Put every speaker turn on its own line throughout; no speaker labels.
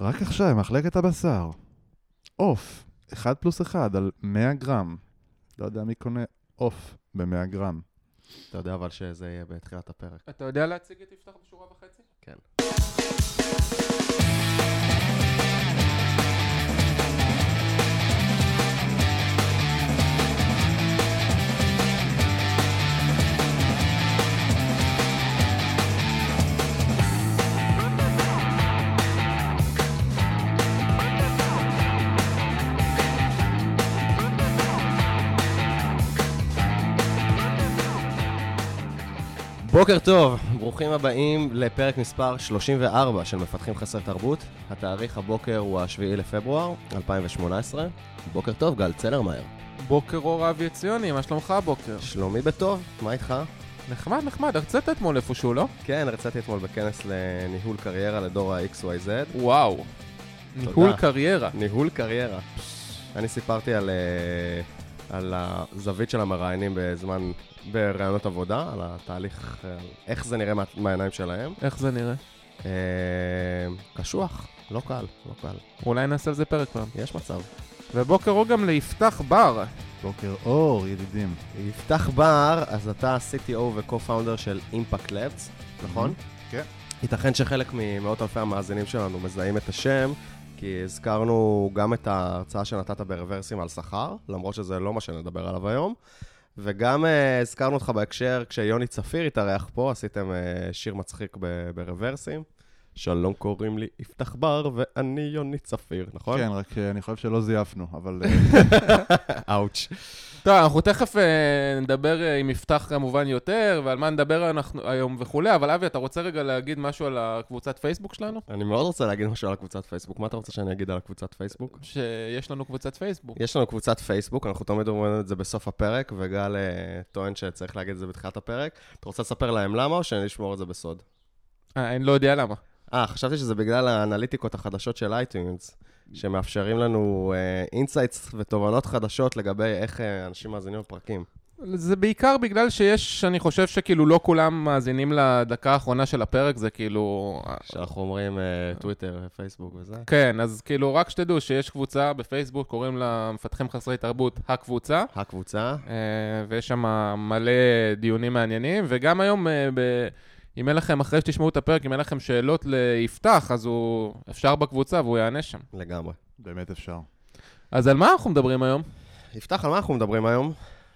רק עכשיו, מחלקת הבשר. עוף, 1 פלוס 1 על 100 גרם. לא יודע מי קונה עוף ב-100 גרם.
אתה יודע אבל שזה יהיה בתחילת הפרק.
אתה יודע להציג את יפתח בשורה וחצי?
כן. בוקר טוב, ברוכים הבאים לפרק מספר 34 של מפתחים חסרי תרבות. התאריך הבוקר הוא ה-7 לפברואר 2018. בוקר טוב, גל צלרמייר.
בוקר אור אבי עציוני, מה שלומך הבוקר?
שלומי בטוב, מה איתך?
נחמד, נחמד, הרצית אתמול איפשהו, לא?
כן, הרציתי אתמול בכנס לניהול קריירה לדור ה-XYZ.
וואו. ניהול קריירה.
ניהול קריירה. אני סיפרתי על, אה, על הזווית של המראיינים בזמן, בראיונות עבודה, על התהליך, אה, איך זה נראה מה, מהעיניים שלהם.
איך זה נראה?
אה, קשוח, לא קל, לא קל.
אולי נעשה על זה פרק פעם.
יש מצב.
ובוקר אור גם ליפתח בר.
בוקר אור, ידידים.
יפתח בר, אז אתה CTO ו-co-founder של Impact Labs, נכון?
כן.
ייתכן שחלק ממאות אלפי המאזינים שלנו מזהים את השם, כי הזכרנו גם את ההרצאה שנתת ברוורסים על שכר, למרות שזה לא מה שנדבר עליו היום, וגם uh, הזכרנו אותך בהקשר, כשיוני צפיר התארח פה, עשיתם uh, שיר מצחיק ב- ברוורסים. שלום, קוראים לי יפתח בר, ואני יוני צפיר, נכון?
כן, רק אה, אני חושב שלא זייפנו, אבל...
אאוץ'.
טוב, אנחנו תכף אה, נדבר אה, עם יפתח כמובן יותר, ועל מה נדבר אנחנו היום וכולי, אבל אבי, אתה רוצה רגע להגיד משהו על הקבוצת פייסבוק שלנו?
אני מאוד רוצה להגיד משהו על הקבוצת פייסבוק. מה אתה רוצה שאני אגיד על הקבוצת פייסבוק?
שיש לנו קבוצת פייסבוק.
יש לנו קבוצת פייסבוק, אנחנו תמיד אומרים את זה בסוף הפרק, וגל אה, טוען שצריך להגיד את זה בתחילת הפרק. אתה רוצה לספר להם למה, או שאני אשמור את זה בסוד?
אני לא יודע למה.
אה, חשבתי שזה בגלל האנליטיקות החדשות של אייטיונס, שמאפשרים לנו insights ותובנות חדשות לגבי איך אה, אנשים מאזינים לפרקים.
זה בעיקר בגלל שיש, אני חושב שכאילו לא כולם מאזינים לדקה האחרונה של הפרק, זה כאילו...
שאנחנו אומרים אה, טוויטר, פייסבוק וזה.
כן, אז כאילו רק שתדעו שיש קבוצה בפייסבוק, קוראים לה מפתחים חסרי תרבות הקבוצה,
הקבוצה,
אה, ויש שם מלא דיונים מעניינים, וגם היום, אה, ב... אם אין לכם, אחרי שתשמעו את הפרק, אם אין לכם שאלות ליפתח, אז הוא אפשר בקבוצה והוא יענה שם.
לגמרי.
באמת אפשר.
אז על מה אנחנו מדברים היום?
יפתח, על מה אנחנו מדברים היום?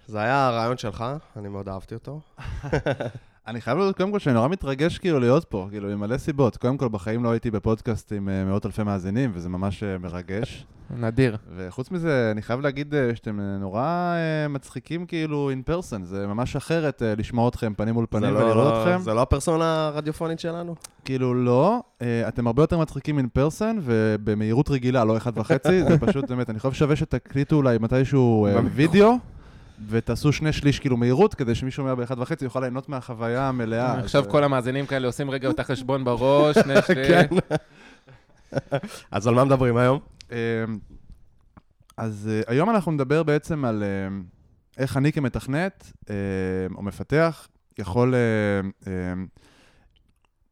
זה היה הרעיון שלך, אני מאוד אהבתי אותו.
אני חייב להודות קודם כל שאני נורא מתרגש כאילו להיות פה, כאילו עם מלא סיבות. קודם כל, בחיים לא הייתי בפודקאסט עם אה, מאות אלפי מאזינים, וזה ממש אה, מרגש.
נדיר.
וחוץ מזה, אני חייב להגיד אה, שאתם נורא מצחיקים כאילו in person, זה ממש אחרת לשמוע אתכם פנים מול
זה
פנים
לא-
ולראות
לא-
אתכם.
זה לא הפרסונה הרדיופונית שלנו?
כאילו לא, אתם הרבה יותר מצחיקים in person ובמהירות רגילה, לא אחד וחצי, זה פשוט באמת, אני חושב שווה שתקליטו אולי מתישהו. וידאו. ותעשו שני שליש כאילו מהירות, כדי שמי שומע באחד וחצי יוכל ליהנות מהחוויה המלאה.
עכשיו
אז,
כל המאזינים כאלה עושים רגע את החשבון בראש, שני שליש.
כן. אז על מה מדברים היום?
אה, אז אה, היום אנחנו נדבר בעצם על אה, איך אני כמתכנת אה, או מפתח יכול אה, אה,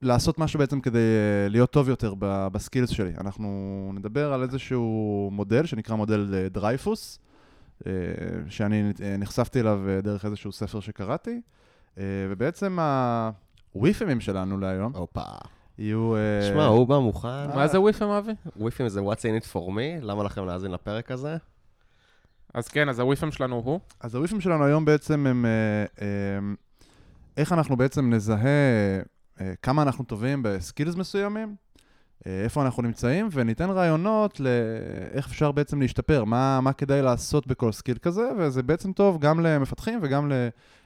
לעשות משהו בעצם כדי אה, להיות טוב יותר בסקילס שלי. אנחנו נדבר על איזשהו מודל שנקרא מודל אה, דרייפוס, אה, שאני אה, נחשפתי אליו אה, דרך איזשהו ספר שקראתי, אה, ובעצם ה WIIFMים שלנו להיום
הופה.
יהיו... אה,
שמע, הוא בא מוכן.
מה זה וויפם, אבי?
וויפים זה What's in it for me, למה לכם להאזין לפרק הזה?
אז כן, אז ה WIIFM שלנו הוא.
אז ה WIIFM שלנו היום בעצם הם אה, אה, איך אנחנו בעצם נזהה אה, כמה אנחנו טובים ב skills מסוימים, אה, איפה אנחנו נמצאים, וניתן רעיונות לאיך אפשר בעצם להשתפר, מה, מה כדאי לעשות בכל skill כזה, וזה בעצם טוב גם למפתחים וגם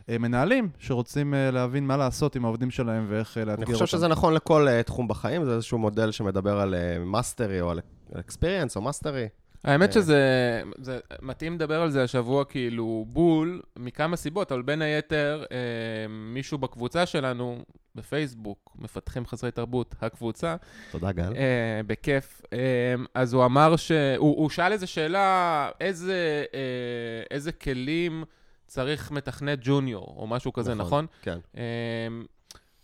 למנהלים שרוצים אה, להבין מה לעשות עם העובדים שלהם ואיך אה, לאתגר
אני
אותם.
חושב שזה נכון לכל אה, תחום בחיים, זה איזשהו מודל שמדבר על mastery או על experience או mastery.
האמת
אה.
שזה זה מתאים לדבר על זה השבוע כאילו בול, מכמה סיבות, אבל בין היתר, אה, מישהו בקבוצה שלנו, בפייסבוק, מפתחים חסרי תרבות, הקבוצה,
תודה, גל.
אה, בכיף, אה, אז הוא אמר ש... הוא, הוא שאל איזה שאלה, איזה, אה, איזה כלים צריך מתכנת ג'וניור, או משהו כזה, נכון?
כן.
אמ,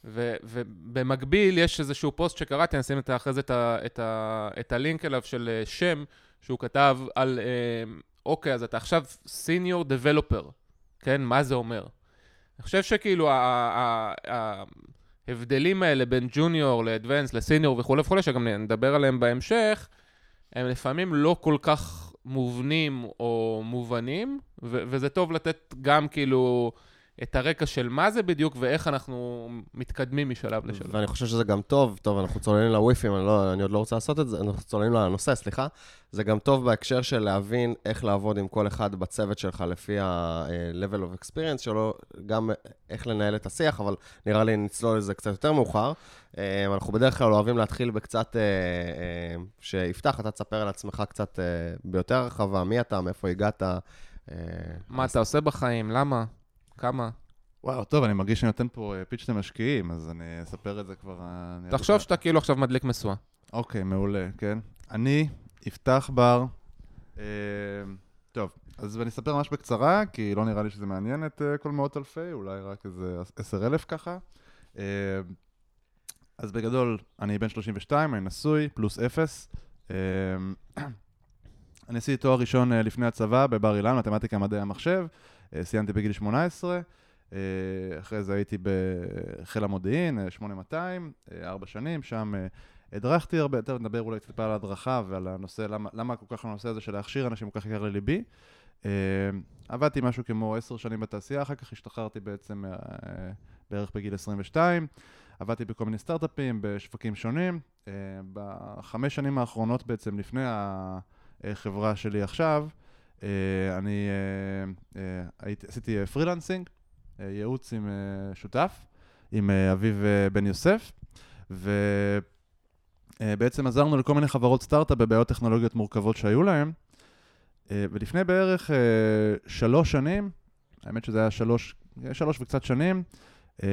ו- ובמקביל יש איזשהו פוסט שקראתי, אני אשים אחרי זה את, ה- את, ה- את הלינק אליו של אה, שם, שהוא כתב על, אה, אוקיי, אז אתה עכשיו סיניור דבלופר, כן? מה זה אומר? אני חושב שכאילו ההבדלים האלה בין ג'וניור לאדוונס, לסיניור וכולי וכולי, שגם נדבר עליהם בהמשך, הם לפעמים לא כל כך מובנים או מובנים, וזה טוב לתת גם כאילו את הרקע של מה זה בדיוק ואיך אנחנו מתקדמים משלב לשלב.
ואני חושב שזה גם טוב, טוב, אנחנו צוללים לוויפים, אני, לא, אני עוד לא רוצה לעשות את זה, אנחנו צוללים לנושא, סליחה. זה גם טוב בהקשר של להבין איך לעבוד עם כל אחד בצוות שלך לפי ה-level of experience שלו, גם איך לנהל את השיח, אבל נראה לי נצלול לזה קצת יותר מאוחר. אה, אנחנו בדרך כלל אוהבים להתחיל בקצת, אה, אה, שיפתח, אתה תספר על עצמך קצת אה, ביותר הרחבה, מי אתה, מאיפה הגעת. אה,
מה אתה עושה בחיים? למה? כמה?
וואו, טוב, אני מרגיש שאני נותן פה אה, פיץ' למשקיעים, אז אני אספר את זה כבר... אה,
תחשוב שאתה כאילו עכשיו מדליק משואה.
אוקיי, מעולה, כן. אני, יפתח בר. אה, טוב, אז אני אספר ממש בקצרה, כי לא נראה לי שזה מעניין את אה, כל מאות אלפי, אולי רק איזה עשר אלף ככה. אה, אז בגדול, אני בן 32, אני נשוי, פלוס אפס. אה, אני עשיתי תואר ראשון לפני הצבא בבר אילן, מתמטיקה, מדעי המחשב. אה, סיימתי בגיל 18. אה, אחרי זה הייתי בחיל המודיעין, אה, 8200, אה, ארבע שנים, שם הדרכתי הרבה, יותר נדבר אולי טיפה על ההדרכה ועל הנושא, למה, למה כל כך הנושא הזה של להכשיר אנשים כל כך יקר לליבי. עבדתי משהו כמו עשר שנים בתעשייה, אחר כך השתחררתי בעצם בערך בגיל 22. עבדתי בכל מיני סטארט-אפים, בשווקים שונים. בחמש שנים האחרונות בעצם, לפני החברה שלי עכשיו, אני אה, אה, עשיתי אה, freelancing, אה, ייעוץ עם אה, שותף, עם אה, אביב אה, בן יוסף, ובעצם עזרנו לכל מיני חברות סטארט-אפ בבעיות טכנולוגיות מורכבות שהיו להם. אה, ולפני בערך אה, שלוש שנים, האמת שזה היה שלוש, שלוש וקצת שנים, אה,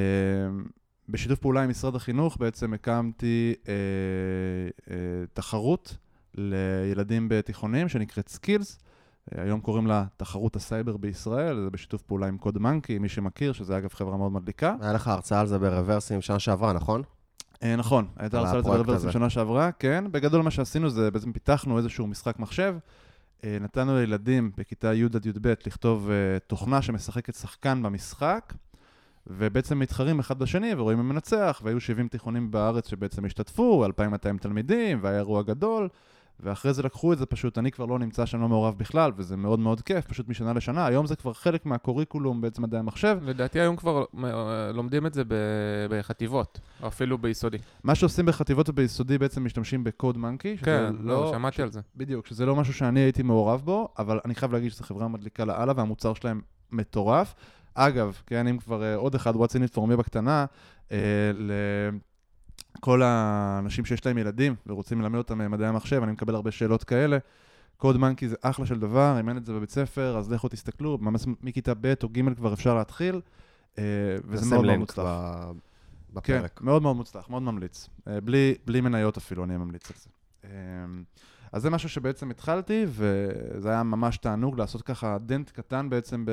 בשיתוף פעולה עם משרד החינוך בעצם הקמתי אה, אה, תחרות לילדים בתיכונים שנקראת Skills. אה, היום קוראים לה תחרות הסייבר בישראל, זה בשיתוף פעולה עם CodeMonkey, מי שמכיר, שזה אגב חברה מאוד מדליקה.
היה לך הרצאה על זה ב Reversim שנה שעברה, נכון?
אה, נכון, הייתה הרצאה על זה ב
Reversim.
שנה שעברה, כן. בגדול מה שעשינו זה בעצם פיתחנו איזשהו משחק מחשב. אה, נתנו לילדים בכיתה י' עד י"ב לכתוב תוכנה שמשחקת שחקן במשחק, ובעצם מתחרים אחד בשני ורואים מי מנצח, והיו 70 תיכונים בארץ שבעצם השתתפו, 2,200 תלמידים, והיה אירוע גדול, ואחרי זה לקחו את זה פשוט, אני כבר לא נמצא שם לא מעורב בכלל, וזה מאוד מאוד כיף, פשוט משנה לשנה. היום זה כבר חלק מהקוריקולום בעצם מדעי המחשב.
לדעתי היום כבר אה, לומדים את זה בחטיבות, או אפילו ביסודי.
מה שעושים בחטיבות וביסודי בעצם משתמשים בקוד מנקי,
כן, לא, שמעתי על זה.
בדיוק, שזה לא משהו שאני הייתי מעורב בו, אבל אני חייב להגיד שזו חברה מדליקה לאללה, והמוצר שלהם מטורף. אגב, כן, אם כבר אה, עוד אחד, what's in it for me בקטנה, אה, לכל האנשים שיש להם ילדים ורוצים ללמד אותם אה, מדעי המחשב, אני מקבל הרבה שאלות כאלה. קוד מנקי זה אחלה של דבר, אם אין את זה בבית ספר, אז לכו תסתכלו, ממש מכיתה ב' או ג' כבר אפשר להתחיל, אה, וזה מאוד מאוד מוצלח. כן,
בפרק.
מאוד מאוד מוצלח, מאוד ממליץ. אה, בלי, בלי מניות אפילו, אני ממליץ על זה. אז זה משהו שבעצם התחלתי, וזה היה ממש תענוג לעשות ככה דנט קטן בעצם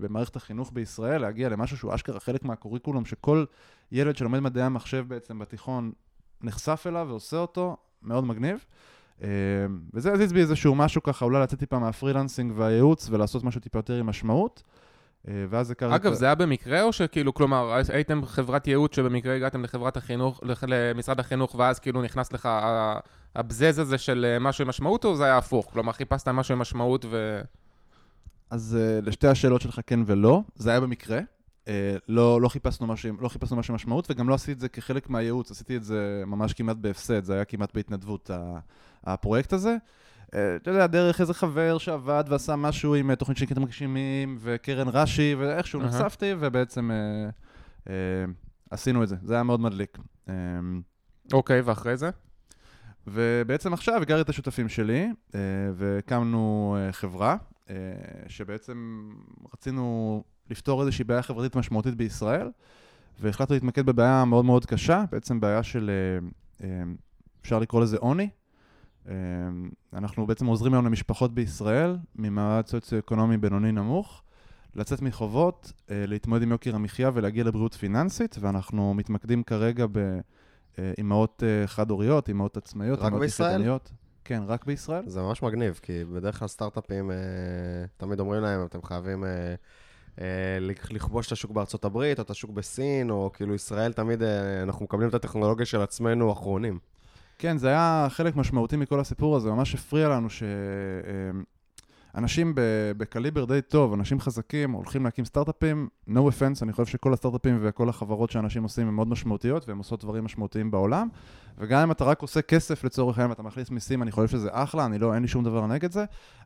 במערכת החינוך בישראל, להגיע למשהו שהוא אשכרה חלק מהקוריקולום, שכל ילד שלומד מדעי המחשב בעצם בתיכון נחשף אליו ועושה אותו, מאוד מגניב. אה, וזה הזיז בי איזשהו משהו ככה, אולי לצאת טיפה מהפרילנסינג והייעוץ ולעשות משהו טיפה יותר עם משמעות. אה, ואז הכרתי...
אגב, זה היה במקרה, או שכאילו, כלומר, הייתם חברת ייעוץ שבמקרה הגעתם לחברת החינוך, למשרד החינוך, ואז כאילו נכנס לך הבזז הזה של אה, משהו עם משמעות, או זה היה הפוך? כלומר, חיפשת משהו עם משמעות ו...
אז לשתי השאלות שלך כן ולא, זה היה במקרה. Uh, לא, לא, חיפשנו משהו, לא חיפשנו משהו משמעות, וגם לא עשיתי את זה כחלק מהייעוץ, עשיתי את זה ממש כמעט בהפסד, זה היה כמעט בהתנדבות, הפרויקט הזה. Uh, אתה יודע, דרך איזה חבר שעבד ועשה משהו עם uh, תוכנית שנקראת מגשימים, וקרן רש"י, ואיכשהו. נחשפתי, ובעצם עשינו את זה. זה היה מאוד מדליק. Um,
אוקיי, ואחרי זה?
ובעצם עכשיו הכרתי את השותפים שלי, אה, והקמנו אה, חברה, אה, שבעצם רצינו לפתור איזושהי בעיה חברתית משמעותית בישראל, והחלטנו להתמקד בבעיה מאוד מאוד קשה, בעצם בעיה של, אה, אה, אפשר לקרוא לזה עוני. אה, אנחנו בעצם עוזרים היום למשפחות בישראל ממעמד סוציו-אקונומי בינוני נמוך, לצאת מחובות, להתמודד עם יוקר המחיה ולהגיע לבריאות פיננסית, ואנחנו מתמקדים כרגע באימהות חד-הוריות, אימהות עצמאיות,
רק
אימהות
בישראל?
יחידניות. כן, רק בישראל.
זה ממש מגניב, כי בדרך כלל סטארט-אפים, תמיד אומרים להם, אתם חייבים לכבוש את השוק בארצות הברית, או את השוק בסין, או כאילו ישראל, תמיד אה, אנחנו מקבלים את הטכנולוגיה של עצמנו אחרונים.
כן, זה היה חלק משמעותי מכל הסיפור הזה, ממש הפריע לנו שאנשים בקליבר די טוב, אנשים חזקים, הולכים להקים סטארט-אפים, no offense, אני חושב שכל הסטארט-אפים וכל החברות שאנשים עושים הן מאוד משמעותיות, והן עושות דברים משמעותיים בעולם, וגם אם אתה רק עושה כסף לצורך העניין ואתה מכניס מיסים, אני חושב שזה אחלה, אני לא, אין לי שום דבר נגד זה,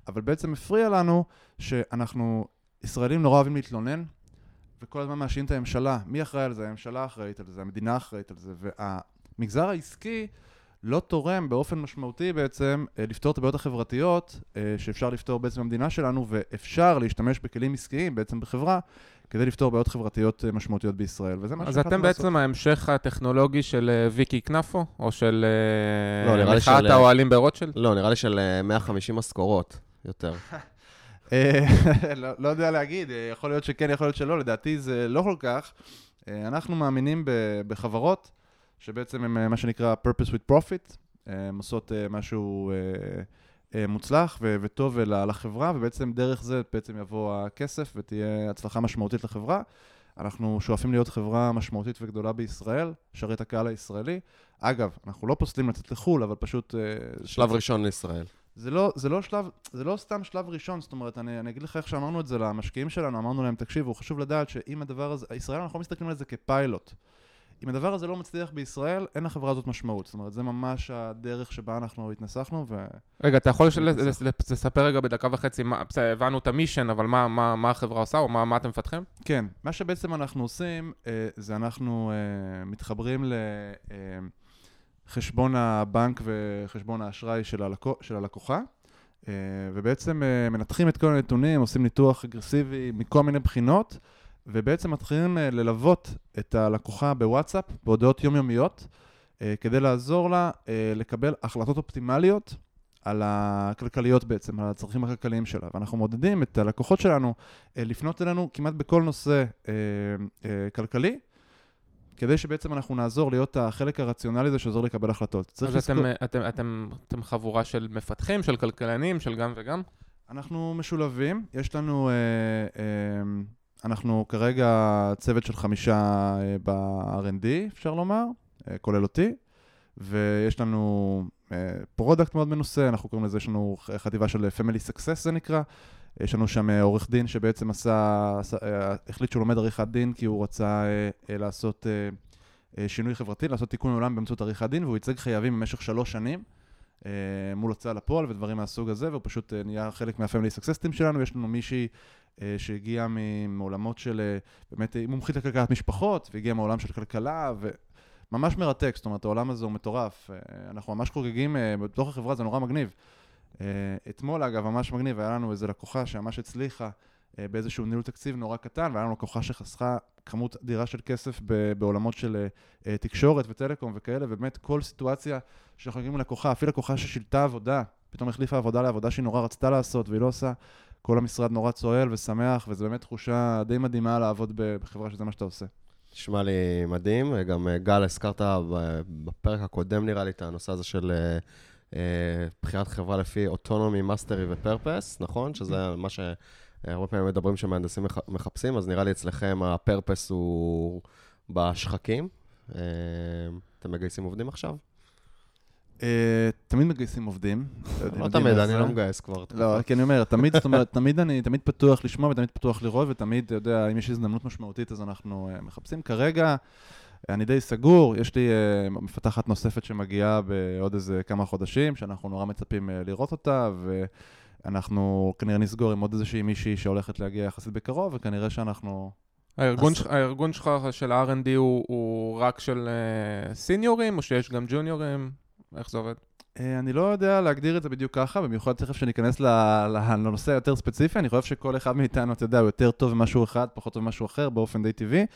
אבל בעצם הפריע לנו שאנחנו, ישראלים נורא אוהבים להתלונן, וכל הזמן מאשימים את הממשלה. מי אחראי על זה? הממשלה אחראית על זה, המדינה אחראית על זה, והמגזר העסקי לא תורם באופן משמעותי בעצם אה, לפתור את הבעיות החברתיות אה, שאפשר לפתור בעצם במדינה שלנו, ואפשר להשתמש בכלים עסקיים בעצם בחברה כדי לפתור בעיות חברתיות אה, משמעותיות בישראל, וזה מה
אז
שהחלטנו
אתם
לעשות.
בעצם ההמשך הטכנולוגי של ויקי כנפו, או של
לא,
מחאת
של-
האוהלים ברוטשילד?
לא, נראה לי של אה, 150 משכורות יותר.
אה, לא, לא יודע להגיד, אה, יכול להיות שכן, יכול להיות שלא, לדעתי זה לא כל כך. אה, אנחנו מאמינים בחברות שבעצם הן מה שנקרא purpose with profit, הן עושות משהו מוצלח וטוב לחברה, ובעצם דרך זה בעצם יבוא הכסף ותהיה הצלחה משמעותית לחברה. אנחנו שואפים להיות חברה משמעותית וגדולה בישראל, לשרת את הקהל הישראלי. אגב, אנחנו לא פוסלים לצאת לחו"ל, אבל פשוט...
שלב ראשון לישראל.
זה לא, זה לא שלב, זה לא סתם שלב ראשון, זאת אומרת, אני, אני אגיד לך איך שאמרנו את זה למשקיעים שלנו, אמרנו להם, תקשיבו, חשוב לדעת שאם הדבר הזה, ישראל, אנחנו לא מסתכלים על זה כפיילוט. אם הדבר הזה לא מצליח בישראל, אין לחברה הזאת משמעות. זאת אומרת, זה ממש הדרך שבה אנחנו התנסחנו, ו...
רגע, אתה יכול לספר רגע בדקה וחצי, מה- הבנו את המישן, אבל מה- מה מה החברה עושה, או מה מה אתם מפתחים?
כן, מה שבעצם אנחנו עושים, אה, זה אנחנו אה, מתחברים לחשבון הבנק וחשבון האשראי של, הלקו, של הלקוחה, אה, ובעצם אה, מנתחים את כל הנתונים, עושים ניתוח אגרסיבי מכל מיני בחינות, ובעצם מתחילים אה, ללוות את הלקוחה בוואטסאפ, בהודעות יומיומיות, כדי לעזור לה לקבל החלטות אופטימליות על הכלכליות בעצם, על הצרכים הכלכליים שלה. ואנחנו מעודדים את הלקוחות שלנו לפנות אלינו כמעט בכל נושא כלכלי, כדי שבעצם אנחנו נעזור להיות החלק הרציונלי הזה שעוזר לקבל החלטות. צריך
אז
לזכור,
אתם, אה, אתם, אתם, אתם חבורה של מפתחים, של כלכלנים, של גם וגם?
אנחנו משולבים, יש לנו, אה, אה, אנחנו כרגע צוות של חמישה אה, ב-R&D, אפשר לומר, אה, כולל אותי, ויש לנו אה, product מאוד מנוסה, אנחנו קוראים לזה, יש לנו חטיבה של Family Success זה נקרא, יש לנו שם אה, עורך דין שבעצם עשה, עשה אה, החליט שהוא לומד עריכת דין כי הוא רצה אה, לעשות שינוי חברתי, לעשות תיקון עולם באמצעות עריכת דין, והוא ייצג חייבים במשך שלוש שנים. מול הוצאה לפועל ודברים מהסוג הזה, והוא פשוט נהיה חלק Success Team שלנו. יש לנו מישהי שהגיעה מעולמות של, באמת, היא מומחית לכלכלת משפחות, והגיעה מעולם של כלכלה, וממש מרתק, זאת אומרת, העולם הזה הוא מטורף. אנחנו ממש חוגגים בתוך החברה, זה נורא מגניב. אה, אתמול, אגב, ממש מגניב, היה לנו איזו לקוחה שממש הצליחה אה, באיזשהו ניהול תקציב נורא קטן, והיה לנו לקוחה שחסכה כמות אדירה של כסף בעולמות של אה, תקשורת וטלקום וכאלה, ובאמת כל סיטואציה שאנחנו מגיעים ללקוחה, אפילו לקוחה ששילתה עבודה, פתאום החליפה עבודה לעבודה שהיא נורא רצתה לעשות והיא לא עושה, כל המשרד נורא צוהל ושמח, וזו באמת תחושה די מדהימה לעבוד בחברה שזה מה שאתה עושה.
נשמע לי מדהים. גם גל, הזכרת בפרק הקודם, נראה לי, את הנושא הזה של בחירת חברה לפי autonomy, mastery ו purpose, נכון? שזה מה שהרבה פעמים מדברים שמהנדסים מח- מחפשים, אז נראה לי אצלכם ה purpose הוא בשחקים. אה, אתם מגייסים עובדים עכשיו?
אה, תמיד מגייסים עובדים.
לא תמיד, אני. לא מגייס כבר.
לא, כי אני אומר, תמיד, זאת אומרת, תמיד אני, תמיד פתוח לשמוע ותמיד פתוח לראות, ותמיד, אתה יודע, אם יש הזדמנות משמעותית, אז אנחנו מחפשים. כרגע, אני די סגור, יש לי uh, מפתחת נוספת שמגיעה בעוד איזה כמה חודשים, שאנחנו נורא מצפים uh, לראות אותה, ואנחנו כנראה נסגור עם עוד איזושהי מישהי שהולכת להגיע יחסית בקרוב, וכנראה שאנחנו...
הארגון,
אז-
שלך, הארגון שלך של ה-R&D הוא, הוא רק של uh, סיניורים, או שיש גם ג'וניורים? איך זה עובד?
אה, אני לא יודע להגדיר את זה בדיוק ככה, במיוחד תכף שניכנס לנושא היותר ספציפי, אני חושב שכל אחד מאיתנו, אתה יודע, הוא יותר טוב במשהו אחד, פחות טוב במשהו אחר, באופן די טבעי.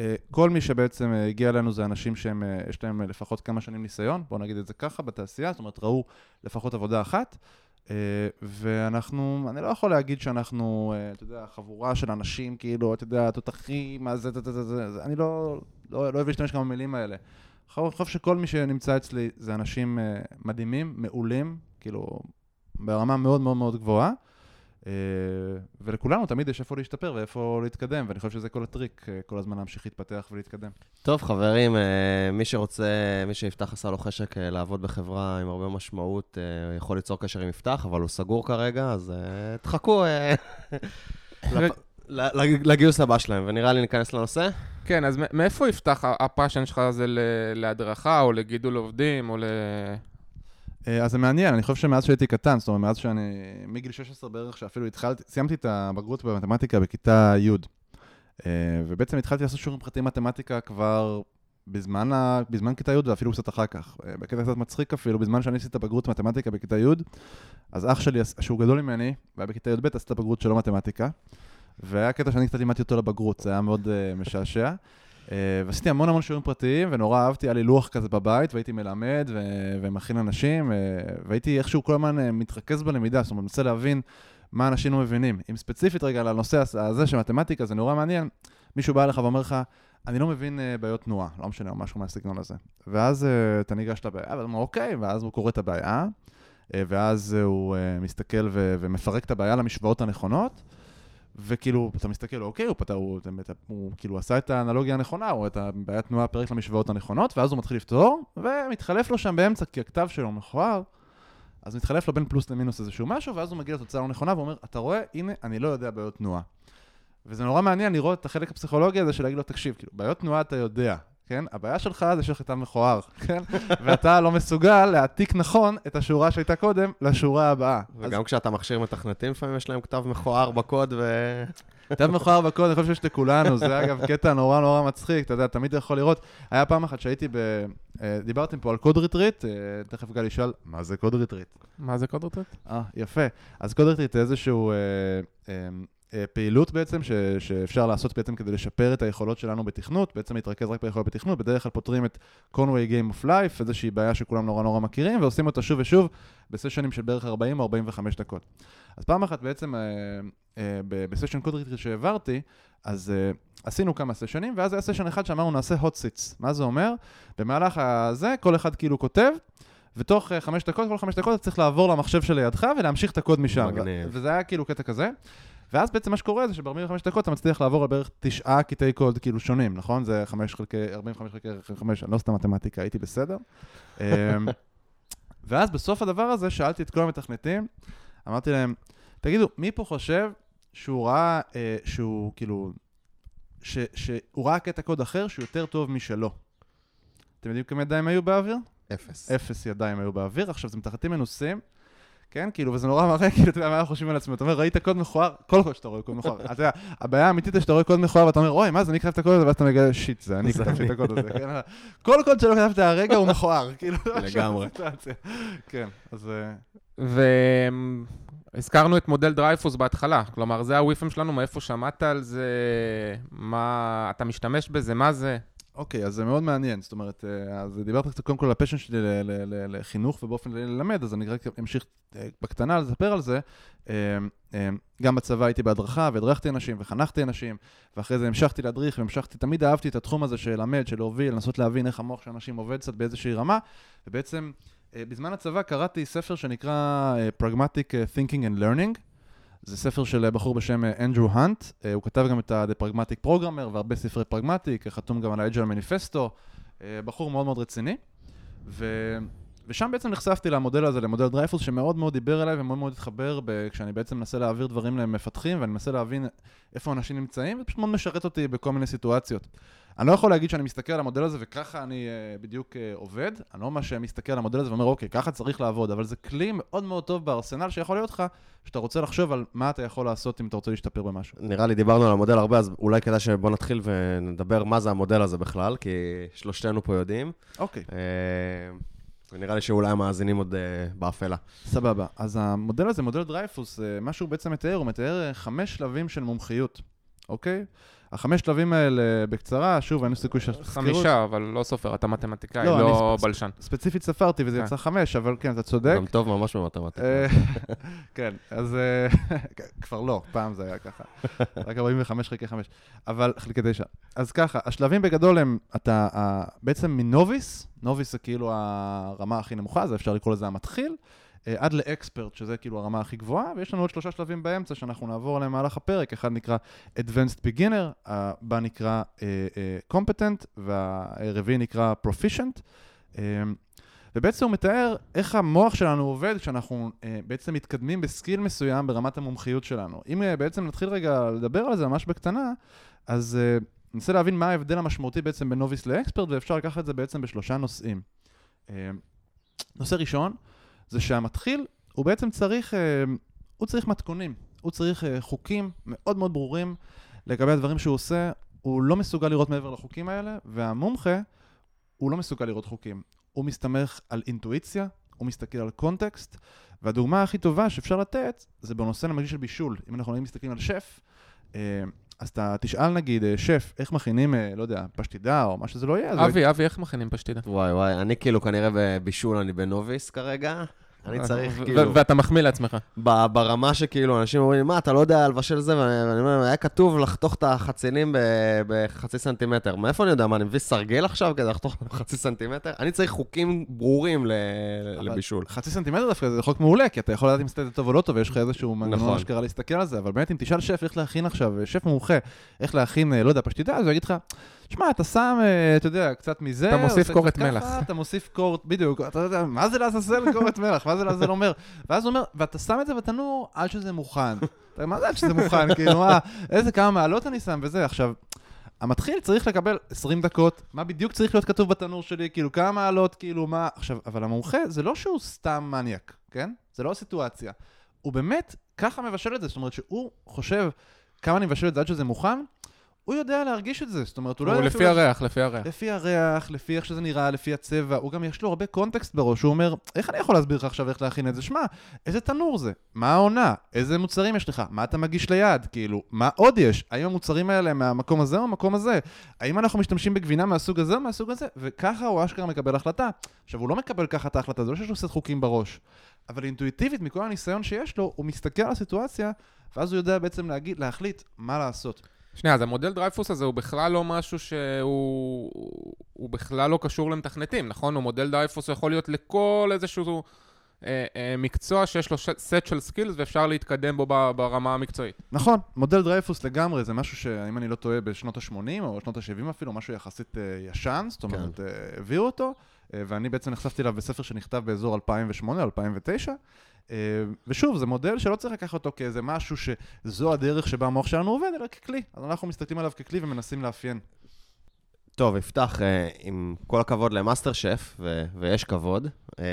אה, כל מי שבעצם אה, הגיע אלינו זה אנשים שהם, יש להם לפחות כמה שנים ניסיון, בואו נגיד את זה ככה, בתעשייה, זאת אומרת, ראו לפחות עבודה אחת. ואנחנו, אני לא יכול להגיד שאנחנו, אתה יודע, חבורה של אנשים, כאילו, אתה יודע, תותחים, מה זה, אני לא, לא, לא אוהב להשתמש גם במילים האלה. אני חושב שכל מי שנמצא אצלי זה אנשים אה, מדהימים, מעולים, כאילו, ברמה מאוד מאוד מאוד גבוהה. אה, ולכולנו תמיד יש איפה להשתפר ואיפה להתקדם, ואני חושב שזה כל הטריק, אה, כל הזמן להמשיך להתפתח ולהתקדם.
טוב, חברים, מי שרוצה, מי שיפתח עשה לו חשק לעבוד בחברה עם הרבה משמעות, יכול ליצור קשר עם יפתח, אבל הוא סגור כרגע, אז תחכו לגיוס הבא שלהם, ונראה לי ניכנס לנושא.
כן, אז מאיפה יפתח ה- הפאשן שלך זה ל- להדרכה, או לגידול עובדים, או ל...
אה, אז זה מעניין, אני חושב שמאז שהייתי קטן, זאת אומרת, מאז שאני, מגיל 16 בערך, שאפילו התחלתי, סיימתי את הבגרות במתמטיקה בכיתה י', אה, ובעצם התחלתי לעשות שיעורים פרטיים מתמטיקה כבר בזמן, ה... בזמן כיתה י' ואפילו קצת אחר כך. אה, בקטע קצת מצחיק אפילו, בזמן שאני עשיתי את הבגרות במתמטיקה בכיתה י', אז אח שלי, שהוא גדול ממני, והיה בכיתה י"ב, עשה את הבגרות שלו מתמטיקה, והיה קטע שאני קצת לימדתי אותו לבגרות, זה היה מאוד uh, משעשע. Uh, ועשיתי המון המון שיעורים פרטיים, ונורא אהבתי, היה לי לוח כזה בבית, והייתי מלמד ו- ומכין אנשים, uh, והייתי איכשהו כל הזמן uh, מתרכז בלמידה, זאת אומרת, מנסה להבין מה אנשים לא מבינים. אם ספציפית רגע על הנושא הזה של מתמטיקה, זה נורא מעניין, מישהו בא אליך ואומר לך, אני לא מבין uh, בעיות תנועה, לא משנה, או משהו מהסגנון הזה. ואז uh, אתה ניגש לבעיה, ואתה אומר, אוקיי, ואז הוא קורא את הבעיה, uh, ואז הוא uh, מסתכל ו- ומפרק את הבעיה למשוואות הנכונות, וכאילו, אתה מסתכל, אוקיי, הוא פתר, הוא, הוא, הוא כאילו עשה את האנלוגיה הנכונה, או את הבעיית תנועה פרק למשוואות הנכונות, ואז הוא מתחיל לפתור, ומתחלף לו שם באמצע, כי הכתב שלו מכוער, אז מתחלף לו בין פלוס למינוס איזשהו משהו, ואז הוא מגיע לתוצאה לא נכונה, ואומר, אתה רואה, הנה, אני לא יודע בעיות תנועה. וזה נורא מעניין לראות את החלק הפסיכולוגי הזה של להגיד לו, תקשיב, כאילו, בעיות תנועה אתה יודע, כן? הבעיה שלך זה שיש לך כתב מכוער, כן? ואתה לא מסוגל להעתיק נכון את השורה שהייתה קודם לשורה הבאה.
וגם כשאתה מכשיר מתכנתים, לפעמים יש להם כתב מכוער בקוד, ו...
כתב מכוער בקוד, אני חושב שיש לכולנו, זה אגב קטע נורא נורא מצחיק, אתה יודע, תמיד אתה יכול לראות. היה פעם אחת שהייתי ב... אה, דיברתם פה על code retreat, אה, תכף גל ישאל, מה זה code retreat?
מה זה קוד רוטט?
אה, יפה. אז code retreat זה איזשהו אה, אה, פעילות בעצם, ש, שאפשר לעשות בעצם כדי לשפר את היכולות שלנו בתכנות, בעצם להתרכז רק ביכולות בתכנות, בדרך כלל פותרים את Conway Game of Life, איזושהי בעיה שכולם נורא נורא מכירים, ועושים אותה שוב ושוב בסשנים של בערך 40 או 45 דקות. אז פעם אחת בעצם, אה, אה, בסשן code retreat שהעברתי, אז אה, עשינו כמה סשנים, ואז היה סשן אחד שאמרנו נעשה hot seats. מה זה אומר? במהלך הזה, כל אחד כאילו כותב, ותוך אה, חמש דקות, כל חמש דקות אתה צריך לעבור למחשב שלידך ולהמשיך את הקוד משם.
מגניב.
וזה היה כאילו קטע כזה. ואז בעצם מה שקורה זה שב-45 דקות אתה מצליח לעבור על בערך תשעה קטעי קוד כאילו שונים, נכון? זה 5 חלקי, 45 חלקי 5, אני לא סתם מתמטיקה, הייתי בסדר. אמ, ואז בסוף הדבר הזה שאלתי את כל המתכנתים, אמרתי להם, תגידו, מי פה חושב שהוא ראה, אה, שהוא כאילו, ש, שהוא ראה קטע קוד אחר שהוא יותר טוב משלו? אתם יודעים כמה ידיים היו באוויר?
אפס.
אפס ידיים היו באוויר, עכשיו זה מתחתים מנוסים, כן, כאילו, וזה נורא מראה, כאילו, אתה יודע, מה אנחנו חושבים על עצמנו, אתה אומר, ראית קוד מכוער, כל קוד שאתה רואה קוד מכוער, אתה יודע, הבעיה האמיתית זה שאתה רואה קוד מכוער ואתה אומר, אוי, מה זה, אני כתבתי את הקוד הזה, ואז אתה מגלה, shit, זה אני כתבתי את
אני."
הקוד הזה, כן, כל קוד שלא כתבת הרגע הוא מכוער, כאילו,
לגמרי.
כן, אז אה,
והזכרנו את מודל דרייפוס בהתחלה, כלומר, זה הוויפים שלנו, מאיפה שמעת על זה, מה אתה משתמש בזה, מה זה?
אוקיי, אז זה מאוד מעניין, זאת אומרת, אה, אז דיברת קצת קודם כל על ה passion שלי לחינוך ובאופן ללמד, אז אני רק אמשיך אה, בקטנה לספר על זה. אה, גם בצבא הייתי בהדרכה והדרכתי אנשים וחנכתי אנשים, ואחרי זה המשכתי להדריך והמשכתי, תמיד אהבתי את התחום הזה של ללמד, של להוביל, לנסות להבין איך המוח של אנשים עובד קצת באיזושהי רמה, ובעצם בזמן הצבא קראתי ספר שנקרא Pragmatic Thinking and Learning. זה ספר של אה, בחור בשם אה, אנדרו האנט, אה, הוא כתב גם את ה-The Pragmatic Programmer והרבה ספרי פרגמטיק, חתום גם על ה-Agile Manifesto, אה, בחור מאוד מאוד רציני. ו... ושם בעצם נחשפתי למודל הזה, למודל דרייפוס, שמאוד מאוד דיבר אליי ומאוד מאוד התחבר ב... כשאני בעצם מנסה להעביר דברים למפתחים ואני מנסה להבין איפה אנשים נמצאים, ופשוט מאוד משרת אותי בכל מיני סיטואציות. אני לא יכול להגיד שאני מסתכל על המודל הזה וככה אני uh, בדיוק uh, עובד, אני לא ממש מסתכל על המודל הזה ואומר, אוקיי, ככה צריך לעבוד, אבל זה כלי מאוד מאוד טוב בארסנל שיכול להיות לך, שאתה רוצה לחשוב על מה אתה יכול לעשות אם אתה רוצה להשתפר במשהו.
נראה לי דיברנו על המודל הרבה, אז אולי כדאי שבוא נתחיל ונדבר מה זה המודל הזה בכלל, כי שלושתנו פה יודעים.
אוקיי.
אה, ונראה לי שאולי המאזינים עוד אה, באפלה.
סבבה. אז המודל הזה, מודל דרייפוס, אה, מה שהוא בעצם מתאר, הוא מתאר אה, חמש שלבים של מומחיות. אוקיי? החמש שלבים האלה, בקצרה, שוב, אין לי סיכוי שתזכרו.
חמישה, אבל לא סופר, אתה מתמטיקאי,
לא,
לא
ספ-
בלשן.
ספציפית ספרתי וזה
כן.
יצא חמש, אבל כן, אתה צודק.
גם טוב ממש במתמטיקה.
אה, כן, אז אה, כבר לא, פעם זה היה ככה. רק 45 חלקי 5, אבל חלקי 9. אז ככה, השלבים בגדול הם, אתה בעצם מנוביס, נוביס זה כאילו הרמה הכי נמוכה, זה אפשר לקרוא לזה המתחיל, עד לאקספרט, שזה כאילו הרמה הכי גבוהה, ויש לנו עוד שלושה שלבים באמצע שאנחנו נעבור עליהם במהלך הפרק, אחד נקרא Advanced Beginner, הבא נקרא אה, אה, Competent, והרביעי נקרא Proficient. אה, ובעצם הוא מתאר איך המוח שלנו עובד כשאנחנו אה, בעצם מתקדמים בסקיל מסוים ברמת המומחיות שלנו. אם אה, בעצם נתחיל רגע לדבר על זה ממש בקטנה, אז אה, ננסה להבין מה ההבדל המשמעותי בעצם בין נוביס לאקספרט, ואפשר לקחת את זה בעצם בשלושה נושאים. אה, נושא ראשון, זה שהמתחיל, הוא בעצם צריך, אה, הוא צריך מתכונים, הוא צריך אה, חוקים מאוד מאוד ברורים לגבי הדברים שהוא עושה, הוא לא מסוגל לראות מעבר לחוקים האלה, והמומחה, הוא לא מסוגל לראות חוקים. הוא מסתמך על אינטואיציה, הוא מסתכל על קונטקסט, והדוגמה הכי טובה שאפשר לתת זה בנושא נגיד של בישול. אם אנחנו מסתכלים על שף, אה, אז אתה תשאל נגיד, אה, שף, איך מכינים, אה, לא יודע, פשטידה או מה שזה לא יהיה,
אבי, אבי, איך מכינים פשטידה?
וואי וואי, אני כאילו כנראה בבישול, אני בנוביס כרגע. אני צריך כאילו,
ואתה מחמיא לעצמך.
ברמה שכאילו אנשים אומרים מה, אתה לא יודע לבשל זה? ואני אומר, היה כתוב לחתוך את החצילים ב- בחצי סנטימטר. מאיפה אני יודע? מה, אני מביא סרגל עכשיו כדי לחתוך בחצי סנטימטר? אני צריך חוקים ברורים לבישול.
חצי סנטימטר דווקא זה חוק מעולה, כי אתה יכול לדעת אם זה טוב או לא טוב, ויש לך איזשהו מנגנון
נכון.
אשכרה להסתכל על זה, אבל באמת אם תשאל שף איך להכין עכשיו, שף מומחה, איך להכין, אה, לא יודע, פשטידה, אז הוא יגיד לך, שמע, אתה שם, אה, אתה יודע, קצת מזה,
אתה מוסיף קורת
קצת ככה,
מלח."
אתה מוסיף קורת, בדיוק, אתה יודע, מה זה לעזאזל קורת מלח, מה זה לעזאזל אומר? ואז הוא אומר, ואתה שם את זה בתנור עד שזה מוכן. מה זה עד שזה מוכן? כאילו, מה, איזה כמה מעלות אני שם וזה, עכשיו... המתחיל צריך לקבל 20 דקות, מה בדיוק צריך להיות כתוב בתנור שלי, כאילו כמה מעלות, כאילו מה... עכשיו, אבל המומחה זה לא שהוא סתם מניאק, כן? זה לא הסיטואציה. הוא באמת ככה מבשל את זה, זאת אומרת שהוא חושב כמה אני מבשל את זה עד שזה מוכן, הוא יודע להרגיש את זה, זאת אומרת, הוא לא
הוא. לפי הריח, לפי הריח.
לפי הריח, לפי איך שזה נראה, לפי הצבע, הוא גם יש לו הרבה קונטקסט בראש, הוא אומר, איך אני יכול להסביר לך עכשיו איך להכין את זה? שמע, איזה תנור זה? מה העונה? איזה מוצרים יש לך? מה אתה מגיש ליד? כאילו, מה עוד יש? האם המוצרים האלה מהמקום הזה או מהמקום הזה? האם אנחנו משתמשים בגבינה מהסוג הזה או מהסוג הזה? וככה הוא אשכרה מקבל החלטה. עכשיו, הוא לא מקבל ככה את ההחלטה, זה לא שיש לו סט חוקים בראש. אבל אינטואיטיבית, מכל הניסיון שיש לו, הוא מסתכל על הסיטואציה, ואז הוא יודע בעצם להגיד, להחליט מה לעשות.
שנייה, אז המודל דרייפוס הזה הוא בכלל לא משהו שהוא... הוא בכלל לא קשור למתכנתים, נכון? הוא מודל דרייפוס יכול להיות לכל איזשהו אה, אה, מקצוע שיש לו ש- סט של skills ואפשר להתקדם בו ברמה המקצועית.
נכון, מודל דרייפוס לגמרי, זה משהו שאם אני לא טועה בשנות ה-80 או שנות ה-70 אפילו, משהו יחסית אה, ישן, זאת אומרת, אה, הביאו אותו, אה, ואני בעצם נחשפתי אליו בספר שנכתב באזור 2008-2009, אה, ושוב, זה מודל שלא צריך לקחת אותו כאיזה משהו שזו הדרך שבה המוח שלנו עובד, אלא ככלי. אז אנחנו מסתכלים עליו ככלי ומנסים לאפיין.
טוב, יפתח, אה, עם כל הכבוד למאסטר שף, ו- ויש כבוד, אה,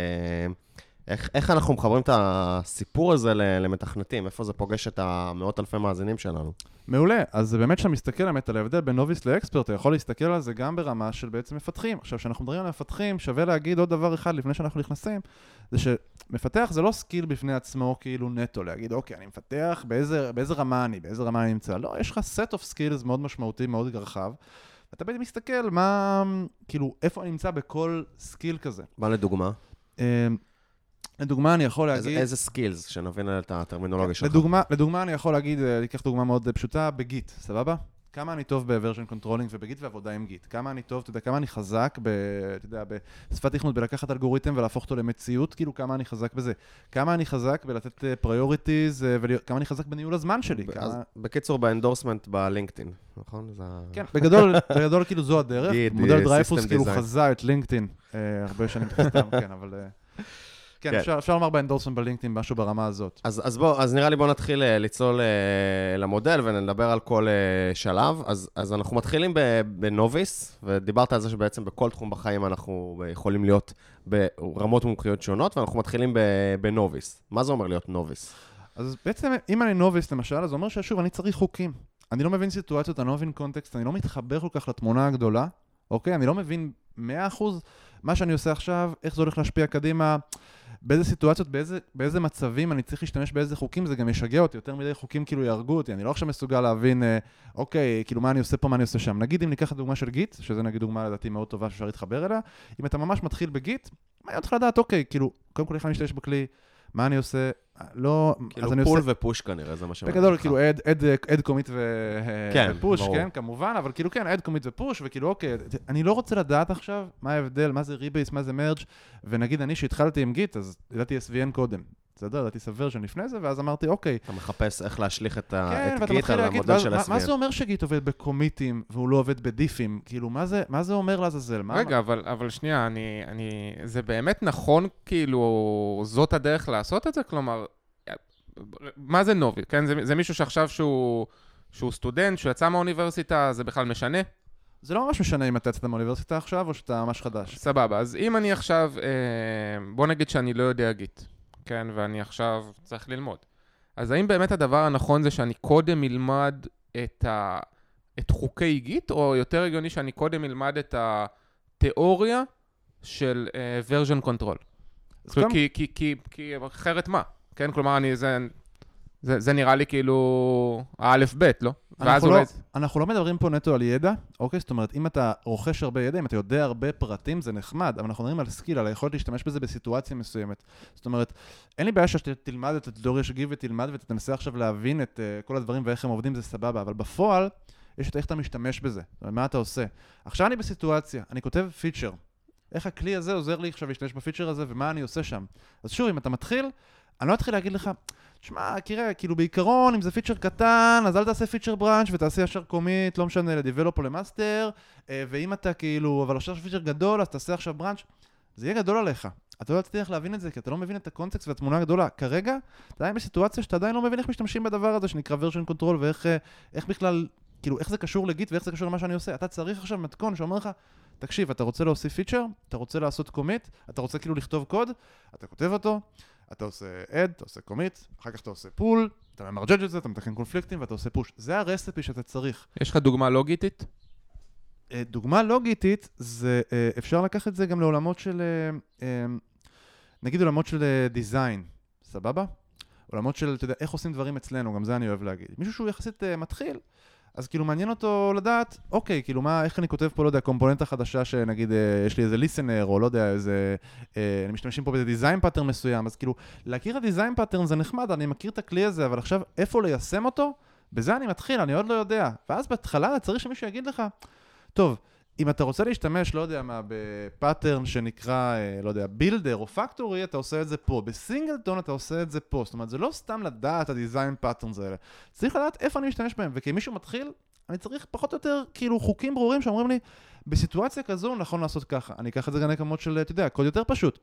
איך, איך אנחנו מחברים את הסיפור הזה למתכנתים? איפה זה פוגש את המאות אלפי מאזינים שלנו?
מעולה, אז זה באמת כשאתה מסתכל באמת על ההבדל בין novice ל expert, אתה יכול להסתכל על זה גם ברמה של בעצם מפתחים. עכשיו, כשאנחנו מדברים על מפתחים, שווה להגיד עוד דבר אחד לפני שאנחנו נכנסים, זה שמפתח זה לא skill בפני עצמו כאילו נטו, להגיד, אוקיי, אני מפתח, באיזה, באיזה רמה אני, באיזה רמה אני נמצא. לא, יש לך set of skills מאוד משמעותי, מאוד רחב. ואתה בעצם מסתכל מה, כאילו, איפה אני נמצא בכל skill כזה.
מה לדוגמה?
אה, לדוגמה, אני יכול להגיד...
איזה skills, שנבין את הטרמינולוגיה שלך.
לדוגמה, לדוגמה אני יכול להגיד, אה, אני אקח דוגמה מאוד פשוטה, ב Git, סבבה? כמה אני טוב ב-version controlling וב Git ועבודה עם Git. כמה אני טוב, אתה יודע, כמה אני חזק ב... אתה יודע, בשפת תכנות בלקחת אלגוריתם ולהפוך אותו למציאות, כאילו כמה אני חזק בזה. כמה אני חזק בלתת priorities, וכמה אני חזק בניהול הזמן שלי. כמה...
אז בקיצור, ב endorsement ב LinkedIn, נכון? זה
כן, בגדול, בגדול כאילו זו הדרך. מודל
אה,
דרייפוס כאילו. חזה את LinkedIn אה, הרבה שנים סתם, כן, אבל... כן,
כן.
אפשר אפשר לומר ב endorsement ב LinkedIn משהו ברמה הזאת.
אז, אז בוא, אז נראה לי בוא נתחיל אה, לצלול אה, למודל ונדבר על כל אה, שלב. אז, אז אנחנו מתחילים בנוביס, ודיברת על זה שבעצם בכל תחום בחיים אנחנו יכולים להיות ברמות מומחיות שונות, ואנחנו מתחילים בנוביס. מה זה אומר להיות נוביס?
אז בעצם, אם אני נוביסט למשל, אז זה אומר ששוב, אני צריך חוקים. אני לא מבין סיטואציות, אני לא מבין קונטקסט, אני לא מתחבר כל כך לתמונה הגדולה, אוקיי? אני לא מבין 100% מה שאני עושה עכשיו, איך זה הולך להשפיע קדימה, באיזה סיטואציות, באיזה, באיזה מצבים אני צריך להשתמש באיזה חוקים, זה גם ישגע אותי, יותר מדי חוקים כאילו יהרגו אותי, אני לא עכשיו מסוגל להבין, אה, אוקיי, כאילו מה אני עושה פה, מה אני עושה שם. נגיד אם ניקח את הדוגמה של Git, שזה נגיד דוגמה לדעתי מאוד טובה שאפשר להתחבר אליה, אם אתה ממש מתחיל ב Git, מעניין אותך לדעת, אוקיי, כאילו, קודם כל איך אני משתמש בכלי, מה אני עושה, לא...
כאילו
אז אני
pull
עושה...
ו push כנראה, זה מה שמעניין
בגדול. כאילו, add, add, add commit ו...
כן,
ו push,
ברור.
כן, כמובן, אבל כאילו, כן, add commit ו push, וכאילו, אוקיי, אני לא רוצה לדעת עכשיו מה ההבדל, מה זה ריבייס, מה זה מרג', ונגיד אני שהתחלתי עם גיט, אז ידעתי SVN קודם, בסדר? ידעתי סברז'ן לפני זה, ואז אמרתי, אוקיי,
אתה מחפש איך להשליך את
כן,
את גיט על
להגיד,
המודל
ואז
של
מה- מה
SVN.
זה אומר שגיט עובד בקומיטים והוא לא עובד בדיפים? כאילו, מה זה- מה זה אומר לעזאזל? מה-
רגע, אבל, אבל שנייה, אני, אני... זה באמת נכון, כאילו, זאת הדרך לעשות את זה? כלומר, מה זה נובי? כן, זה, זה מישהו שעכשיו שהוא, שהוא סטודנט, שהוא יצא מהאוניברסיטה, זה בכלל משנה?
זה לא ממש משנה אם אתה יצאת מהאוניברסיטה עכשיו, או שאתה ממש חדש.
סבבה, אז אם אני עכשיו, אה, בוא נגיד שאני לא יודע גיט, כן, ואני עכשיו צריך ללמוד. אז האם באמת הדבר הנכון זה שאני קודם אלמד את, ה, את חוקי גיט, או יותר הגיוני שאני קודם אלמד את התיאוריה של uh, version control? כי, כי, כי, כי אחרת מה? כן, כלומר, אני, זה, זה, זה נראה לי כאילו האלף-בית, לא?
אנחנו לא,
אולי...
אנחנו לא מדברים פה נטו על ידע, אוקיי? זאת אומרת, אם אתה רוכש הרבה ידע, אם אתה יודע הרבה פרטים, זה נחמד, אבל אנחנו מדברים על skill, על היכולת להשתמש בזה בסיטואציה מסוימת. זאת אומרת, אין לי בעיה שתלמד את התיאוריה של Git ותלמד ותנסה עכשיו להבין את אה, כל הדברים ואיך הם עובדים, זה סבבה, אבל בפועל, יש את איך אתה משתמש בזה, מה אתה עושה. עכשיו אני בסיטואציה, אני כותב feature. איך הכלי הזה עוזר לי עכשיו להשתמש ב feature הזה ומה אני עושה שם. אז שוב, אם אתה מתחיל, אני לא אתחיל להגיד לך, תשמע, קירה, כאילו בעיקרון, אם זה feature קטן, אז אל תעשה feature branch ותעשה ישר commit, לא משנה, ל develop או ל master, אה, ואם אתה כאילו, אבל עכשיו feature גדול, אז תעשה עכשיו branch, זה יהיה גדול עליך. אתה לא תצליח להבין את זה, כי אתה לא מבין את ה context והתמונה הגדולה. כרגע, אתה עדיין בסיטואציה שאתה עדיין לא מבין איך משתמשים בדבר הזה שנקרא version control, ואיך אה, בכלל, כאילו, איך זה קשור ל Git ואיך זה קשור למה שאני עושה. אתה צריך עכשיו מתכון שאומר לך, תקשיב, אתה רוצה להוסיף פיצ'ר, אתה רוצה לעשות קומיט, אתה רוצה כאילו לכתוב קוד, אתה כותב אותו, אתה עושה add, אתה עושה commit, אחר כך אתה עושה pull, אתה ממרג'ג' את זה, אתה מתקן קונפליקטים ואתה עושה push. זה הרספי שאתה צריך.
יש לך דוגמה לוגיתית?
אה, דוגמה לוגיתית, זה אה, אפשר לקחת את זה גם לעולמות של, אה, נגיד עולמות של דיזיין, סבבה? עולמות של, אתה יודע, איך עושים דברים אצלנו, גם זה אני אוהב להגיד. מישהו שהוא יחסית מתחיל, אז כאילו מעניין אותו לדעת, אוקיי, כאילו מה, איך אני כותב פה, לא יודע, קומפוננטה חדשה שנגיד אה, יש לי איזה listener, או לא יודע, איזה, אה, אני משתמשים פה באיזה design pattern מסוים, אז כאילו, להכיר את ה design pattern זה נחמד, אני מכיר את הכלי הזה, אבל עכשיו, איפה ליישם אותו? בזה אני מתחיל, אני עוד לא יודע. ואז בהתחלה צריך שמישהו יגיד לך, טוב, אם אתה רוצה להשתמש, לא יודע מה, ב pattern שנקרא, אה, לא יודע, builder או factory, אתה עושה את זה פה. ב singleton אתה עושה את זה פה. זאת אומרת, זה לא סתם לדעת ה design patterns האלה. צריך לדעת איפה אני משתמש בהם. וכמישהו מתחיל, אני צריך פחות או יותר, כאילו, חוקים ברורים שאומרים לי, בסיטואציה כזו נכון לעשות ככה. אני אקח את זה גם לכמות של, אתה יודע, קוד יותר פשוט.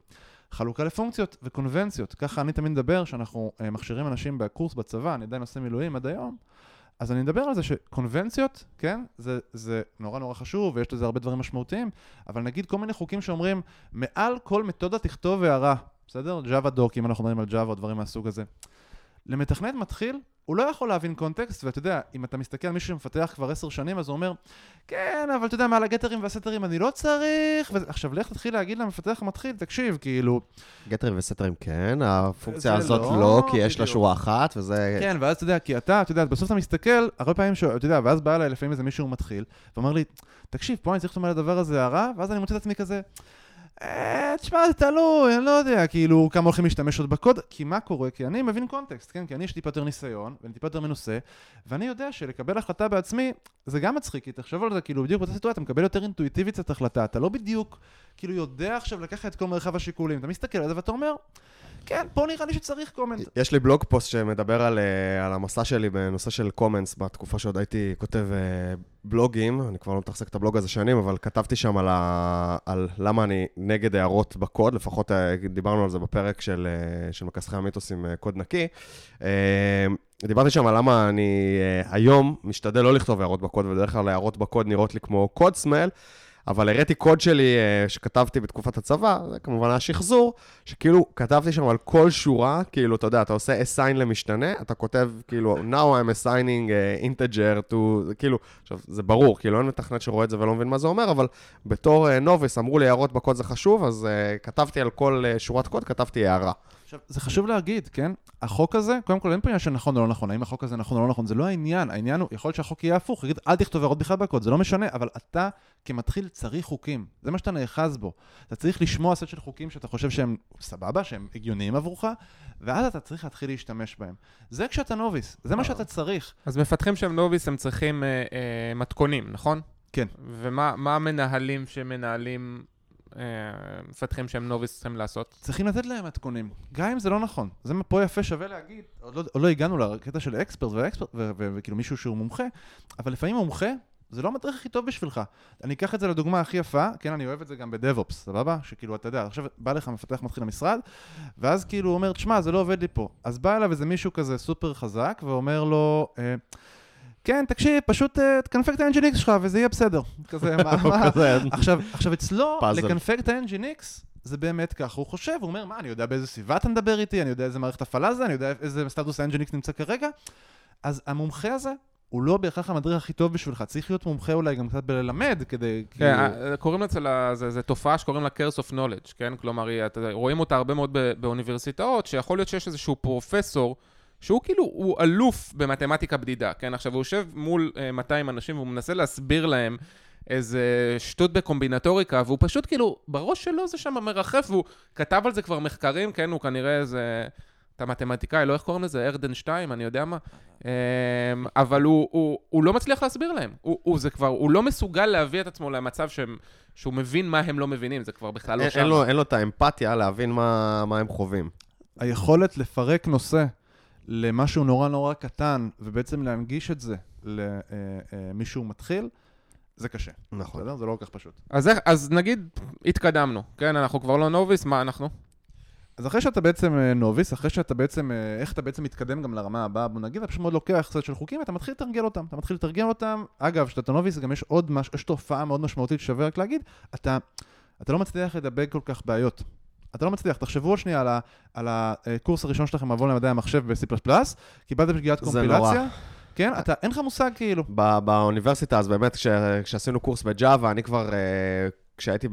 חלוקה לפונקציות וקונבנציות. ככה אני תמיד מדבר, שאנחנו אה, מכשירים אנשים בקורס בצבא, אני עדיין עושה מילואים עד היום. אז אני מדבר על זה שקונבנציות, כן, זה, זה נורא נורא חשוב ויש לזה הרבה דברים משמעותיים, אבל נגיד כל מיני חוקים שאומרים, מעל כל מתודה תכתוב הערה, בסדר? Java דוק, אם אנחנו מדברים על Java או דברים מהסוג הזה. למתכנת מתחיל, הוא לא יכול להבין קונטקסט, ואתה יודע, אם אתה מסתכל על מישהו שמפתח כבר עשר שנים, אז הוא אומר, כן, אבל אתה יודע, מה, על הגטרים והסטרים אני לא צריך, ו... עכשיו לך תתחיל להגיד למפתח המתחיל, תקשיב, כאילו,
גטרים וסטרים כן, הפונקציה הזאת
לא,
לא, כי יש לה. שורה אחת, וזה...
כן, ואז אתה יודע, כי אתה, אתה יודע, בסוף אתה מסתכל, הרבה פעמים, ש... אתה יודע, ואז בא אליי לפעמים איזה מישהו מתחיל, ואומר לי, תקשיב, פה אני צריך לכתוב על הדבר הזה הערה, ואז אני מוצא את עצמי כזה, תשמע, זה תלוי, אני לא יודע, כאילו, כמה הולכים להשתמש עוד בקוד, כי מה קורה? כי אני מבין context, כן? כי אני יש טיפה יותר ניסיון, ואני טיפה יותר מנוסה, ואני יודע שלקבל החלטה בעצמי, זה גם מצחיק, כי תחשוב על זה, כאילו, בדיוק באותה סיטואציה, אתה מקבל יותר אינטואיטיבית את החלטה, אתה לא בדיוק, כאילו, יודע עכשיו לקחת את כל מרחב השיקולים, אתה מסתכל על זה ואתה אומר, כן, פה נראה לי שצריך comment.
יש לי blog post שמדבר על, אה, על המסע שלי בנושא של comments, בתקופה שעוד הייתי כותב אה, בלוגים, אני כבר לא מתחזק את הבלוג הזה שנים, אבל כתבתי שם על, ה, על למה אני נגד הערות בקוד, לפחות אה, דיברנו על זה בפרק של, של מכסחי המיתוס עם קוד נקי. דיברתי שם על למה אני היום משתדל לא לכתוב הערות בקוד, ובדרך כלל הערות בקוד נראות לי כמו קוד סמל, אבל הראיתי קוד שלי אה, שכתבתי בתקופת הצבא, זה כמובן היה שחזור, שכאילו כתבתי שם על כל שורה, כאילו, אתה יודע, אתה עושה assign למשתנה, אתה כותב כאילו, now I'm assigning uh, integer to, כאילו, עכשיו, זה ברור, כאילו, אין מתכנת שרואה את זה ולא מבין מה זה אומר, אבל בתור uh, נוביס אמרו לי הערות בקוד זה חשוב, אז uh, כתבתי על כל uh, שורת קוד, כתבתי הערה.
עכשיו, זה חשוב להגיד, כן? החוק הזה, קודם כל אין פה עניין של נכון או לא נכון, האם החוק הזה נכון או לא נכון, זה לא העניין, העניין הוא, יכול להיות שהחוק יהיה הפוך, יגיד, אל תכתוב הערות בכלל בקוד, זה לא משנה, אבל אתה כמתחיל צריך חוקים, זה מה שאתה נאחז בו. אתה צריך לשמוע סט של חוקים שאתה חושב שהם סבבה, שהם הגיוניים עבורך, ואז אתה צריך להתחיל להשתמש בהם. זה כשאתה נוביס, זה מה שאתה צריך.
אז מפתחים שהם נוביס, הם צריכים אה, אה, מתכונים, נכון?
כן.
ומה מה המנהלים שמנהלים מפתחים שהם נוביס צריכים לעשות?
צריכים לתת להם מתכונים, גם אם זה לא נכון. זה פה יפה שווה להגיד, עוד לא, עוד לא הגענו לקטע של אקספרט ואקספרט, וכאילו מישהו שהוא מומחה, אבל לפעמים מומחה זה לא המדריך הכי טוב בשבילך. אני אקח את זה לדוגמה הכי יפה, כן, אני אוהב את זה גם בדב-אופס, סבבה? שכאילו, אתה יודע, עכשיו בא לך מפתח מתחיל למשרד, ואז כאילו הוא אומר, תשמע, זה לא עובד לי פה. אז בא אליו איזה מישהו כזה סופר חזק, ואומר לו, אה, כן, תקשיב, פשוט תקנפק את ה-Nginx שלך וזה יהיה בסדר. כזה, מה? עכשיו, אצלו, לקנפק את ה-Nginx, זה באמת ככה, הוא חושב, הוא אומר, מה, אני יודע באיזה סביבה אתה מדבר איתי, אני יודע איזה מערכת הפעלה זה, אני יודע איזה סטטוס ה-Nginx נמצא כרגע. אז המומחה הזה, הוא לא בהכרח המדריך הכי טוב בשבילך, צריך להיות מומחה אולי גם קצת בללמד כדי...
כן, כאילו... קוראים לזה, זה, זה תופעה שקוראים לה curse of knowledge, כן? כלומר, רואים אותה הרבה מאוד באוניברסיטאות, שיכול להיות שיש איזשהו פרופסור שהוא כאילו, הוא אלוף במתמטיקה בדידה, כן? עכשיו, הוא יושב מול uh, אה, 200 אנשים והוא מנסה להסביר להם איזה שטות בקומבינטוריקה, והוא פשוט כאילו, בראש שלו זה שם מרחף, והוא כתב על זה כבר מחקרים, כן? הוא כנראה איזה... אתה מתמטיקאי, לא איך קוראים לזה, ארדן 2, אני יודע מה. אמ, אבל הוא, הוא, הוא לא מצליח להסביר להם. הוא, הוא, זה כבר, הוא לא מסוגל להביא את עצמו למצב שהם, שהוא מבין מה הם לא מבינים, זה כבר בכלל לא שם.
אין לו, אין לו את האמפתיה להבין מה, מה הם חווים.
היכולת לפרק נושא למשהו נורא נורא קטן, ובעצם להנגיש את זה למישהו מתחיל, זה קשה.
נכון.
בסדר? זה לא כל כך פשוט.
אז, אז נגיד, התקדמנו, כן? אנחנו כבר לא נוביס, מה אנחנו?
אז אחרי שאתה בעצם אה, נוביס, אחרי שאתה בעצם, אה, איך אתה בעצם מתקדם גם לרמה הבאה, בוא נגיד, אתה פשוט מאוד לוקח קצת של חוקים ואתה מתחיל לתרגל אותם. אתה מתחיל לתרגל אותם. אגב, כשאתה נוביס, גם יש עוד משהו, יש תופעה מאוד משמעותית ששווה רק להגיד, אתה, אתה לא מצליח לדבק כל כך בעיות. אתה לא מצליח, תחשבו עוד שנייה על, ה, על הקורס הראשון שלכם מבוא למדעי המחשב ב-C++, קיבלתם שגיאת קומפילציה. נורא. כן, אתה, אין לך מושג כאילו.
באוניברסיטה, אז באמת, כש, כשעשינו קורס בג'אווה, אני כבר אה, כשהייתי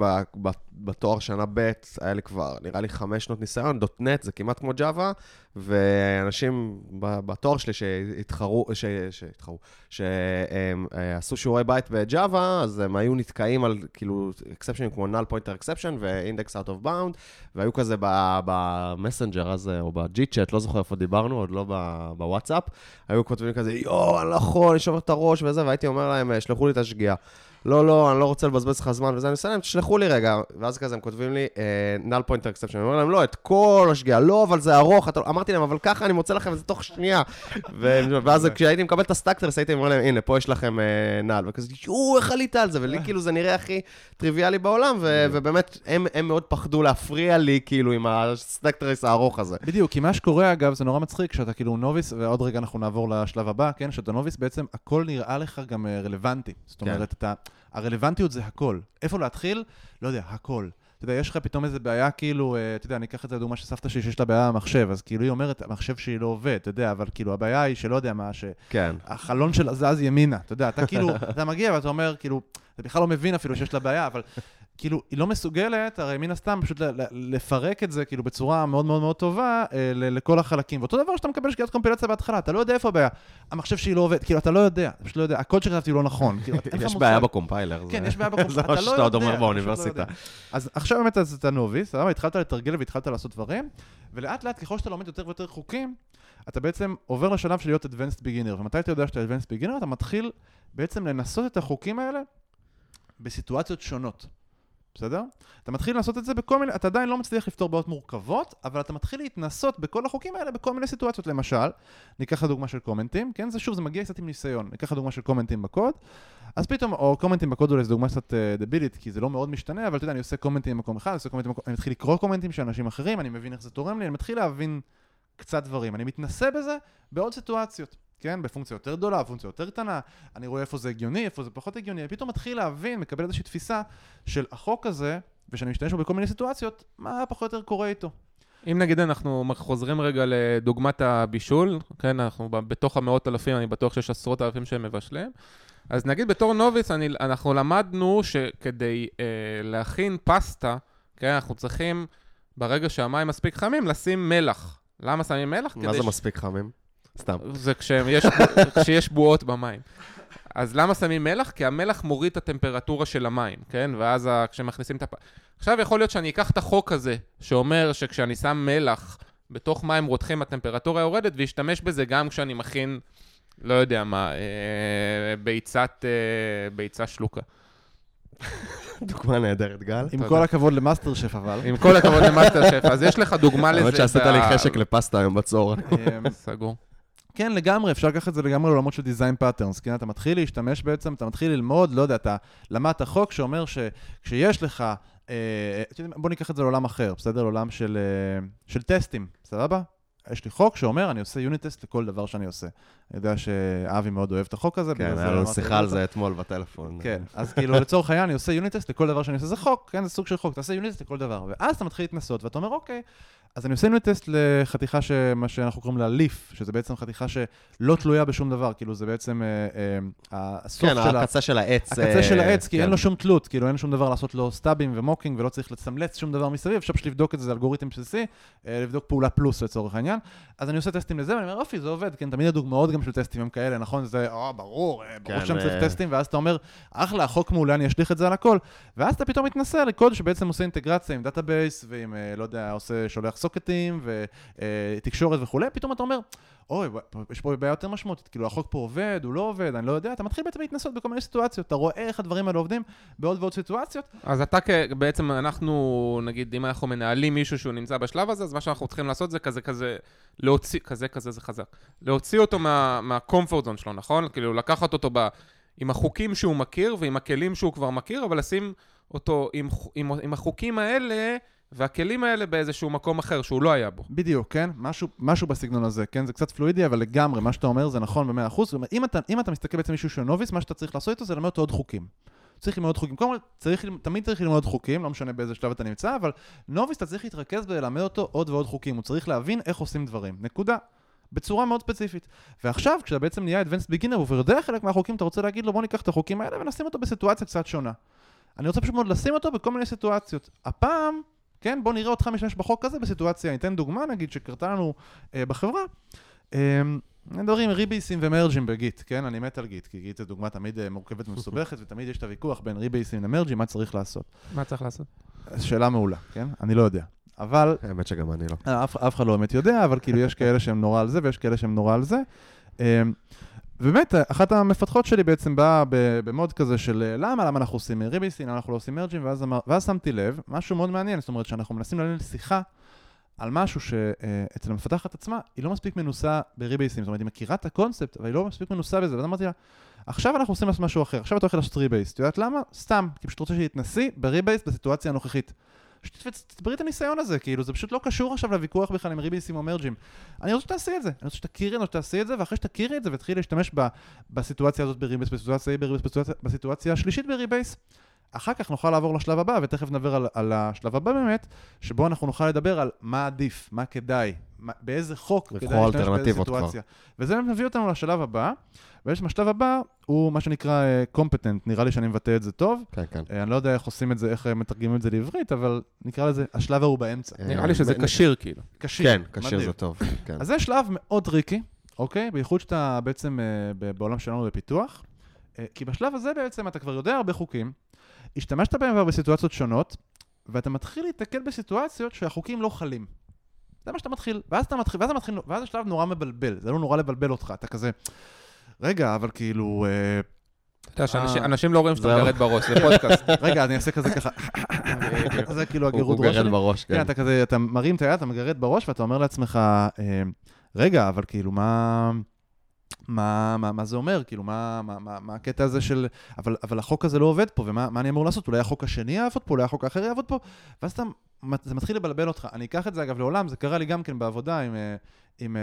בתואר שנה ב', היה לי כבר, נראה לי חמש שנות ניסיון, דוטנט זה כמעט כמו ג'אווה, ואנשים בתואר שלי שהתחרו, שהתחרו, שעשו שיעורי בית בג'אווה, אז הם היו נתקעים על כאילו אקספשנים כמו null pointer exception ו-index out of bound, והיו כזה ב Messenger הזה, או ב Gchat, לא זוכר איפה דיברנו, עוד לא בוואטסאפ, היו כותבים כזה, יואו, אני לא יכול, אני שובר את הראש וזה, והייתי אומר להם, שלחו לי את השגיאה. לא, לא, אני לא רוצה לבזבז לך זמן וזה, אני מסיים, תשלחו לי רגע. ואז כזה הם כותבים לי, null pointer exception. אני אומר להם, לא, את כל השגיאה, לא, אבל זה ארוך. אתה... אמרתי להם, אבל ככה אני מוצא לכם את זה תוך שנייה. ואז כשהייתי מקבל את ה stack trace, הייתי אומר להם, הנה, פה יש לכם null. וכזה, יואו, איך עלית על זה? ולי כאילו זה נראה הכי טריוויאלי בעולם, ובאמת, הם מאוד פחדו להפריע לי, כאילו, עם ה stack trace הארוך הזה.
בדיוק, כי מה שקורה, אגב, זה נורא מצחיק, שאתה כאילו novice, ועוד רגע אנחנו נעבור לשלב הבא, כן? שאתה novice, בעצם הכל נראה לך גם רלוונטי. זאת כן. אומרת, אתה... הרלוונטיות זה הכל. איפה להתחיל? לא יודע, הכל. אתה יודע, יש לך פתאום איזה בעיה, כאילו, אה, אתה יודע, אני אקח את זה לדוגמה של סבתא שלי שיש לה בעיה במחשב, אז כאילו היא אומרת, המחשב שלי לא עובד, אתה יודע, אבל כאילו הבעיה היא שלא יודע מה, שהחלון כן. שלה זז ימינה, אתה יודע, אתה כאילו, אתה מגיע ואתה אומר, כאילו, אתה בכלל לא מבין אפילו שיש לה בעיה, אבל כאילו, היא לא מסוגלת, הרי מן הסתם, פשוט לפרק את זה, כאילו, בצורה מאוד מאוד מאוד טובה אה, לכל החלקים. ואותו דבר שאתה מקבל שגיאת קומפילציה בהתחלה, אתה לא יודע איפה הבעיה. המחשב שלי לא עובד, כאילו, אתה לא יודע, פשוט לא יודע, הקוד שכתבתי לא נכון. כאילו,
יש בעיה בקומפיילר.
כן, יש בעיה בקומפיילר,
אתה לא יודע. זה מה שאתה עוד אומר באוניברסיטה.
אז עכשיו באמת אתה נוביס, התחלת לתרגל והתחלת לעשות דברים, ולאט לאט, ככל שאתה לומד יותר ויותר חוקים, אתה בעצם עובר לשלב של להיות Advanced Beginner. ומתי אתה יודע שאתה Advanced Beginner? אתה מתחיל בעצם לנסות את החוקים האלה בסיטואציות שונות. בסדר? אתה מתחיל לעשות את זה בכל מיני, אתה עדיין לא מצליח לפתור בעיות מורכבות, אבל אתה מתחיל להתנסות בכל החוקים האלה בכל מיני סיטואציות. למשל, ניקח לדוגמה של קומנטים, כן? זה שוב, זה מגיע קצת עם ניסיון. ניקח לדוגמה של קומנטים בקוד, אז פתאום, או קומנטים בקוד אולי זו דוגמה קצת דבילית, uh, כי זה לא מאוד משתנה, אבל אתה יודע, אני עושה קומנטים במקום אחד, אני, קומנטים במקום, אני מתחיל לקרוא קומנטים של אנשים אחרים, אני מבין איך זה תורם לי, אני מתחיל להבין קצת דברים. אני מתנסה בזה בעוד סיטואציות. כן? בפונקציה יותר גדולה, פונקציה יותר קטנה, אני רואה איפה זה הגיוני, איפה זה פחות הגיוני, ופתאום מתחיל להבין, מקבל איזושהי תפיסה של החוק הזה, ושאני משתמש בו בכל מיני סיטואציות, מה פחות או יותר קורה איתו.
אם נגיד אנחנו חוזרים רגע לדוגמת הבישול, כן, אנחנו ב- בתוך המאות אלפים, אני בטוח שיש עשרות אלפים שהם מבשלים, אז נגיד בתור נוביס, אני, אנחנו למדנו שכדי אה, להכין פסטה, כן, אנחנו צריכים, ברגע שהמים מספיק חמים, לשים מלח. למה שמים מלח?
מה זה
ש-
מספיק חמים? סתם.
זה כשיש, כשיש בועות במים. אז למה שמים מלח? כי המלח מוריד את הטמפרטורה של המים, כן? ואז ה... כשמכניסים את הפ... עכשיו יכול להיות שאני אקח את החוק הזה, שאומר שכשאני שם מלח בתוך מים רותחים הטמפרטורה יורדת, ואשתמש בזה גם כשאני מכין, לא יודע מה, אה, ביצת, אה, ביצה שלוקה.
דוגמה נהדרת, גל.
עם. כל הכבוד למאסטר שף אבל.
עם כל הכבוד למאסטר שף, אז יש לך דוגמה לזה.
האמת שעשית לי חשק לפסטה היום בצהריים.
אמ,
סגור.
כן, לגמרי, אפשר לקחת את זה לגמרי לעולמות של design patterns, כן? אתה מתחיל להשתמש בעצם, אתה מתחיל ללמוד, לא יודע, אתה למדת חוק שאומר שכשיש לך, אה, יודעים, בוא ניקח את זה לעולם אחר, בסדר? לעולם של, אה, של טסטים, סבבה? יש לי חוק שאומר, אני עושה unit test לכל דבר שאני עושה. אני יודע שאבי מאוד אוהב את החוק הזה.
כן, היה לנו שיחה על. זה אתמול בטלפון.
כן, אז כאילו לצורך העניין אני עושה unit test לכל דבר שאני עושה, זה חוק, כן, זה סוג של חוק, תעשה unit test לכל דבר. ואז אתה מתחיל להתנסות ואתה אומר, אוקיי, אז אני עושה unit test לחתיכה שמה שאנחנו קוראים לה leaf, שזה בעצם חתיכה שלא תלויה בשום דבר, כאילו זה בעצם אה, אה, הסוף
כן,
של ה...
הקצה של העץ.
הקצה של
אה,
העץ, כי
כן.
אין לו שום תלות, כאילו אין שום דבר לעשות לו סטאבים ו mocking ולא צריך לצמלץ שום דבר מסביב, אפשר פשוט לבדוק את זה, זה אלגוריתם בסיסי, אה, לבדוק פעולה פלוס לצורך העניין. אז אני עושה טסטים לזה, ואני אומר, אוקיי, זה עובד, כן, תמיד הדוגמאות גם של טסטים הם כאלה, נכון? זה, אה, ברור, אה, ברור
כן,
צריך
אה.
טסטים, ואז אתה אומר, אחלה, החוק מעולה, אני אשליך את זה על הכל. ואז אתה פתאום מתנסה לקוד שבעצם עושה אינטגרציה עם database, ועם, לא יודע, עושה, שולח סוקטים, ותקשורת וכולי, פתאום אתה אומר, אוי, יש פה בעיה יותר משמעותית, כאילו החוק פה עובד, הוא לא עובד, אני לא יודע, אתה מתחיל בעצם להתנסות בכל מיני סיטואציות, אתה רואה איך הדברים האלה עובדים בעוד ועוד סיטואציות,
אז אתה. בעצם אנחנו, נגיד, אם אנחנו מנהלים מישהו שהוא נמצא בשלב הזה, אז מה שאנחנו צריכים לעשות זה כזה כזה, להוציא, כזה כזה זה חזק. להוציא אותו מה, מה comfort zone שלו, נכון? כאילו, לקחת אותו ב... עם החוקים שהוא מכיר ועם הכלים שהוא כבר מכיר, אבל לשים אותו עם, עם, עם החוקים האלה והכלים האלה באיזשהו מקום אחר שהוא לא היה בו.
בדיוק, כן? משהו, משהו בסגנון הזה, כן? זה קצת פלואידי, אבל לגמרי, מה שאתה אומר זה נכון במאה אחוז. אם אתה, אם אתה מסתכל בעצם מישהו שהוא נוביס, מה שאתה צריך לעשות איתו זה ללמד אותו עוד חוקים. צריך ללמוד חוקים. קודם כל, צריך, תמיד צריך ללמוד חוקים, לא משנה באיזה שלב אתה נמצא, אבל נוביס אתה צריך להתרכז בללמד אותו עוד ועוד חוקים. הוא צריך להבין איך עושים דברים. נקודה. בצורה מאוד ספציפית. ועכשיו, כשאתה בעצם נהיה Advanced Beginner, הוא יודע חלק מהחוקים, אתה רוצה להגיד לו, בוא ניקח את החוקים האלה ונשים אותו בסיטואציה קצת שונה. אני רוצה פשוט מאוד לשים אותו בכל מיני סיטואציות. הפעם, כן, בוא נראה אותך משתמש בחוק הזה בסיטואציה, אני אתן דוגמה נגיד שקרתה לנו אה, בחברה. אה, מדברים ריבייסים ומרג'ים בגיט, כן? אני מת על גיט, כי גיט זו דוגמה תמיד אה, מורכבת ומסובכת, ותמיד יש את הוויכוח בין ריבייסים למרג'ים, מה צריך לעשות.
מה צריך לעשות?
שאלה מעולה, כן? אני לא יודע. אבל
האמת שגם אני לא.
אה, אף, אף אחד לא באמת יודע, אבל כאילו יש כאלה שהם נורא על זה ויש כאלה שהם נורא על זה. אה, ובאמת, אחת המפתחות שלי בעצם באה ב mode כזה של אה, למה, למה אנחנו עושים ריבייסים, למה אנחנו לא עושים מרג'ים, ואז, ואז שמתי לב, משהו מאוד מעניין, זאת אומרת שאנחנו מנסים לנהל שיחה על משהו שאצל המפתחת עצמה, היא לא מספיק מנוסה בריבייסים, זאת אומרת, היא מכירה את הקונספט, אבל היא לא מספיק מנוסה בזה, ואז אמרתי לה, עכשיו אנחנו עושים משהו אחר, עכשיו את הולכת לעשות rebase, את יודעת למה? סתם, כי פשוט רוצה שתתנסי ב rebase בסיטואציה הנוכחית. שתצברי את הניסיון הזה, כאילו, זה פשוט לא קשור עכשיו לוויכוח בכלל עם ריבייסים או מרג'ים. אני רוצה שתעשי את זה, אני רוצה שתכירי, אני רוצה שתעשי את זה, ואחרי שתכירי את זה ותתחילי להשתמש ב, בסיטואציה הזאת ב rebase, בסיטואציה בסיטואציה, השלישית ב rebase, אחר כך נוכל לעבור לשלב הבא, ותכף נדבר על, על השלב הבא באמת, שבו אנחנו נוכל לדבר על מה עדיף, מה כדאי, מה, באיזה חוק כדאי להשתמש באיזה
אלטרנטיבות כבר.
סיטואציה. וזה באמת מביא אותנו לשלב הבא, ויש השלב הבא הוא מה שנקרא competent, נראה לי שאני מבטא את זה טוב.
כן, כן.
אה, אני לא יודע איך עושים את זה, איך אה, מתרגמים את זה לעברית, אבל נקרא לזה, השלב ההוא באמצע.
נראה לי שזה
אה,
כשיר, כאילו.
כשיר.
כן, כשיר. זה טוב. כן.
אז זה שלב מאוד טריקי, אוקיי? בייחוד שאתה בעצם אה, בעולם שלנו בפיתוח. אה, כי בשלב הזה בעצם אתה כבר יודע הרבה חוקים, השתמשת בהם כבר בסיטואציות שונות, ואתה מתחיל להתקל בסיטואציות שהחוקים לא חלים. זה מה שאתה מתחיל, ואז אתה מתחיל, ואז, אתה מתחיל, ואז השלב נורא מבלבל, זה לא נורא לבלבל אותך, אתה כזה, רגע, אבל כאילו, אה,
אתה יודע שאנשים
אה.
אנשים לא רואים שאתה. מגרד בראש, זה פודקאסט.
רגע, אני אעשה כזה ככה, זה כאילו
הוא
הגירות
הוא
ראש
גרד
שלי.
בראש,
כן,
כן.
אתה כזה, אתה מרים את היד, אתה מגרד בראש, ואתה אומר לעצמך, אה, רגע, אבל כאילו, מה... מה, מה, מה זה אומר? כאילו, מה, מה, מה, מה הקטע הזה של... אבל, אבל החוק הזה לא עובד פה, ומה מה אני אמור לעשות? אולי החוק השני יעבוד פה, אולי החוק האחר יעבוד פה? ואז אתה, זה מתחיל לבלבל אותך. אני אקח את זה, אגב, לעולם, זה קרה לי גם כן בעבודה עם, אה, עם, אה,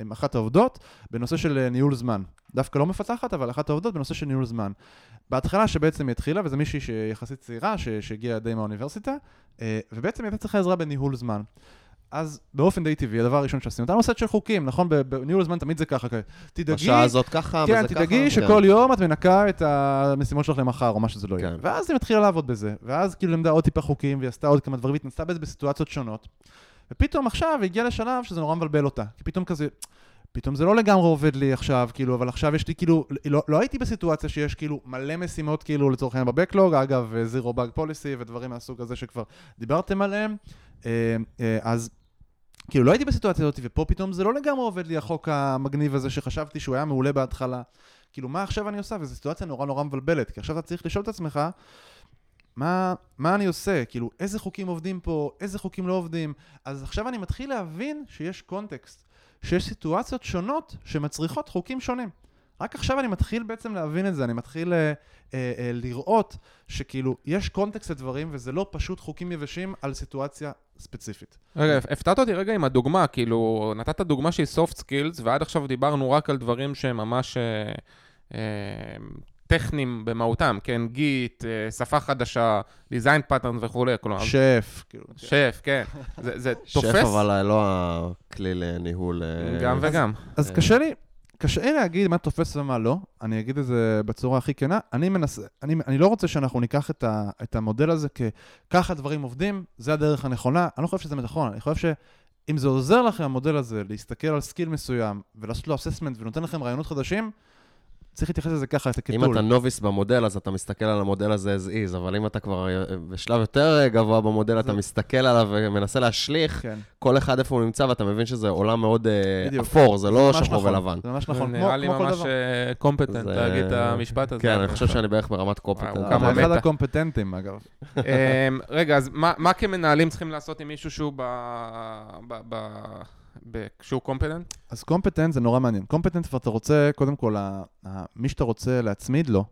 עם אחת העובדות בנושא של אה, ניהול זמן. דווקא לא מפתחת, אבל אחת העובדות בנושא של ניהול זמן. בהתחלה שבעצם היא התחילה, וזו מישהי שיחסית צעירה, שהגיעה די מהאוניברסיטה, ובעצם היא הייתה צריכה עזרה בניהול זמן. אז באופן די טבעי, הדבר הראשון שעשינו, אתה נושא של חוקים, נכון? בניהול זמן תמיד זה ככה, תדאגי,
בשעה הזאת ככה,
כן,
וזה ככה.
תדאגי שכל יום את מנקה את המשימות שלך למחר, או מה שזה לא יהיה.
כן.
ואז היא מתחילה לעבוד בזה, ואז כאילו למדה עוד טיפה חוקים, והיא עשתה עוד כמה דברים, והתנסתה בזה בסיטואציות שונות. ופתאום עכשיו היא הגיעה לשלב שזה נורא מבלבל אותה. כי פתאום כזה, פתאום זה לא לגמרי עובד לי עכשיו, כאילו, אבל עכשיו יש לי כאילו, לא, לא הייתי בסיטואציה שיש כאילו מלא משימות כאילו לצורך העניין בבקלוג, אגב, זירו באג פוליסי ודברים מהסוג הזה שכבר דיברתם עליהם. אה, אה, אז כאילו לא הייתי בסיטואציה הזאת, ופה פתאום זה לא לגמרי עובד לי החוק המגניב הזה שחשבתי שהוא היה מעולה בהתחלה. כאילו, מה עכשיו אני עושה? וזו סיטואציה נורא נורא מבלבלת, כי עכשיו אתה צריך לשאול את עצמך, מה, מה אני עושה? כאילו, איזה חוקים עובדים פה, איזה חוקים לא עובדים? אז עכשיו אני מתחיל להבין שיש קונטקסט, שיש סיטואציות שונות שמצריכות חוקים שונים. רק עכשיו אני מתחיל בעצם להבין את זה, אני מתחיל אה, אה, אה, לראות שכאילו, יש קונטקסט לדברים, וזה לא פשוט חוקים יבשים על סיטואציה ספציפית.
רגע, הפתעת אותי רגע עם הדוגמה, כאילו, נתת דוגמה שהיא soft skills, ועד עכשיו דיברנו רק על דברים שהם ממש אה, אה, טכניים במהותם, כן? Git, אה, שפה חדשה, design pattern וכולי, כלומר,
שף, כאילו.
שף, כן. זה, זה
שף,
תופס
אבל לא הכלי לניהול... אה,
גם וגם.
אז
אה.
קשה לי, קשה להגיד מה תופס ומה לא, אני אגיד את זה בצורה הכי כנה. אני מנסה, אני, אני לא רוצה שאנחנו ניקח את, ה, את המודל הזה כככה דברים עובדים, זה הדרך הנכונה, אני לא חושב שזה נכון, אני חושב שאם זה עוזר לכם, המודל הזה, להסתכל על skill מסוים ולעשות לו assessment ונותן לכם רעיונות חדשים, צריך להתייחס לזה ככה, את
אם
הקיטול.
אתה נוביס במודל, אז אתה מסתכל על המודל הזה as is, אבל אם אתה כבר אה, בשלב יותר גבוה במודל, אתה
זה-
מסתכל עליו ומנסה להשליך
כן,
כל אחד איפה הוא נמצא, ואתה מבין שזה עולם מאוד אה,
בדיוק.
אפור, זה לא
ממש
שחור
נכון,
ולבן.
זה ממש
זה
נכון, כמו,
נראה לי ממש. קומפטנט
זה-
להגיד את המשפט הזה.
כן, אני חושב שאני בערך ברמת קופטנט.
וואו,
אתה
כמה
אחד. הקומפטנטים, אגב.
אמ, רגע, אז מה מה כמנהלים צריכים לעשות עם מישהו שהוא ב... ב- ב- ב- שהוא קומפטנט?
אז קומפטנט זה נורא מעניין. קומפטנט אתה רוצה, קודם כל, ה- ה- מי שאתה רוצה להצמיד לו,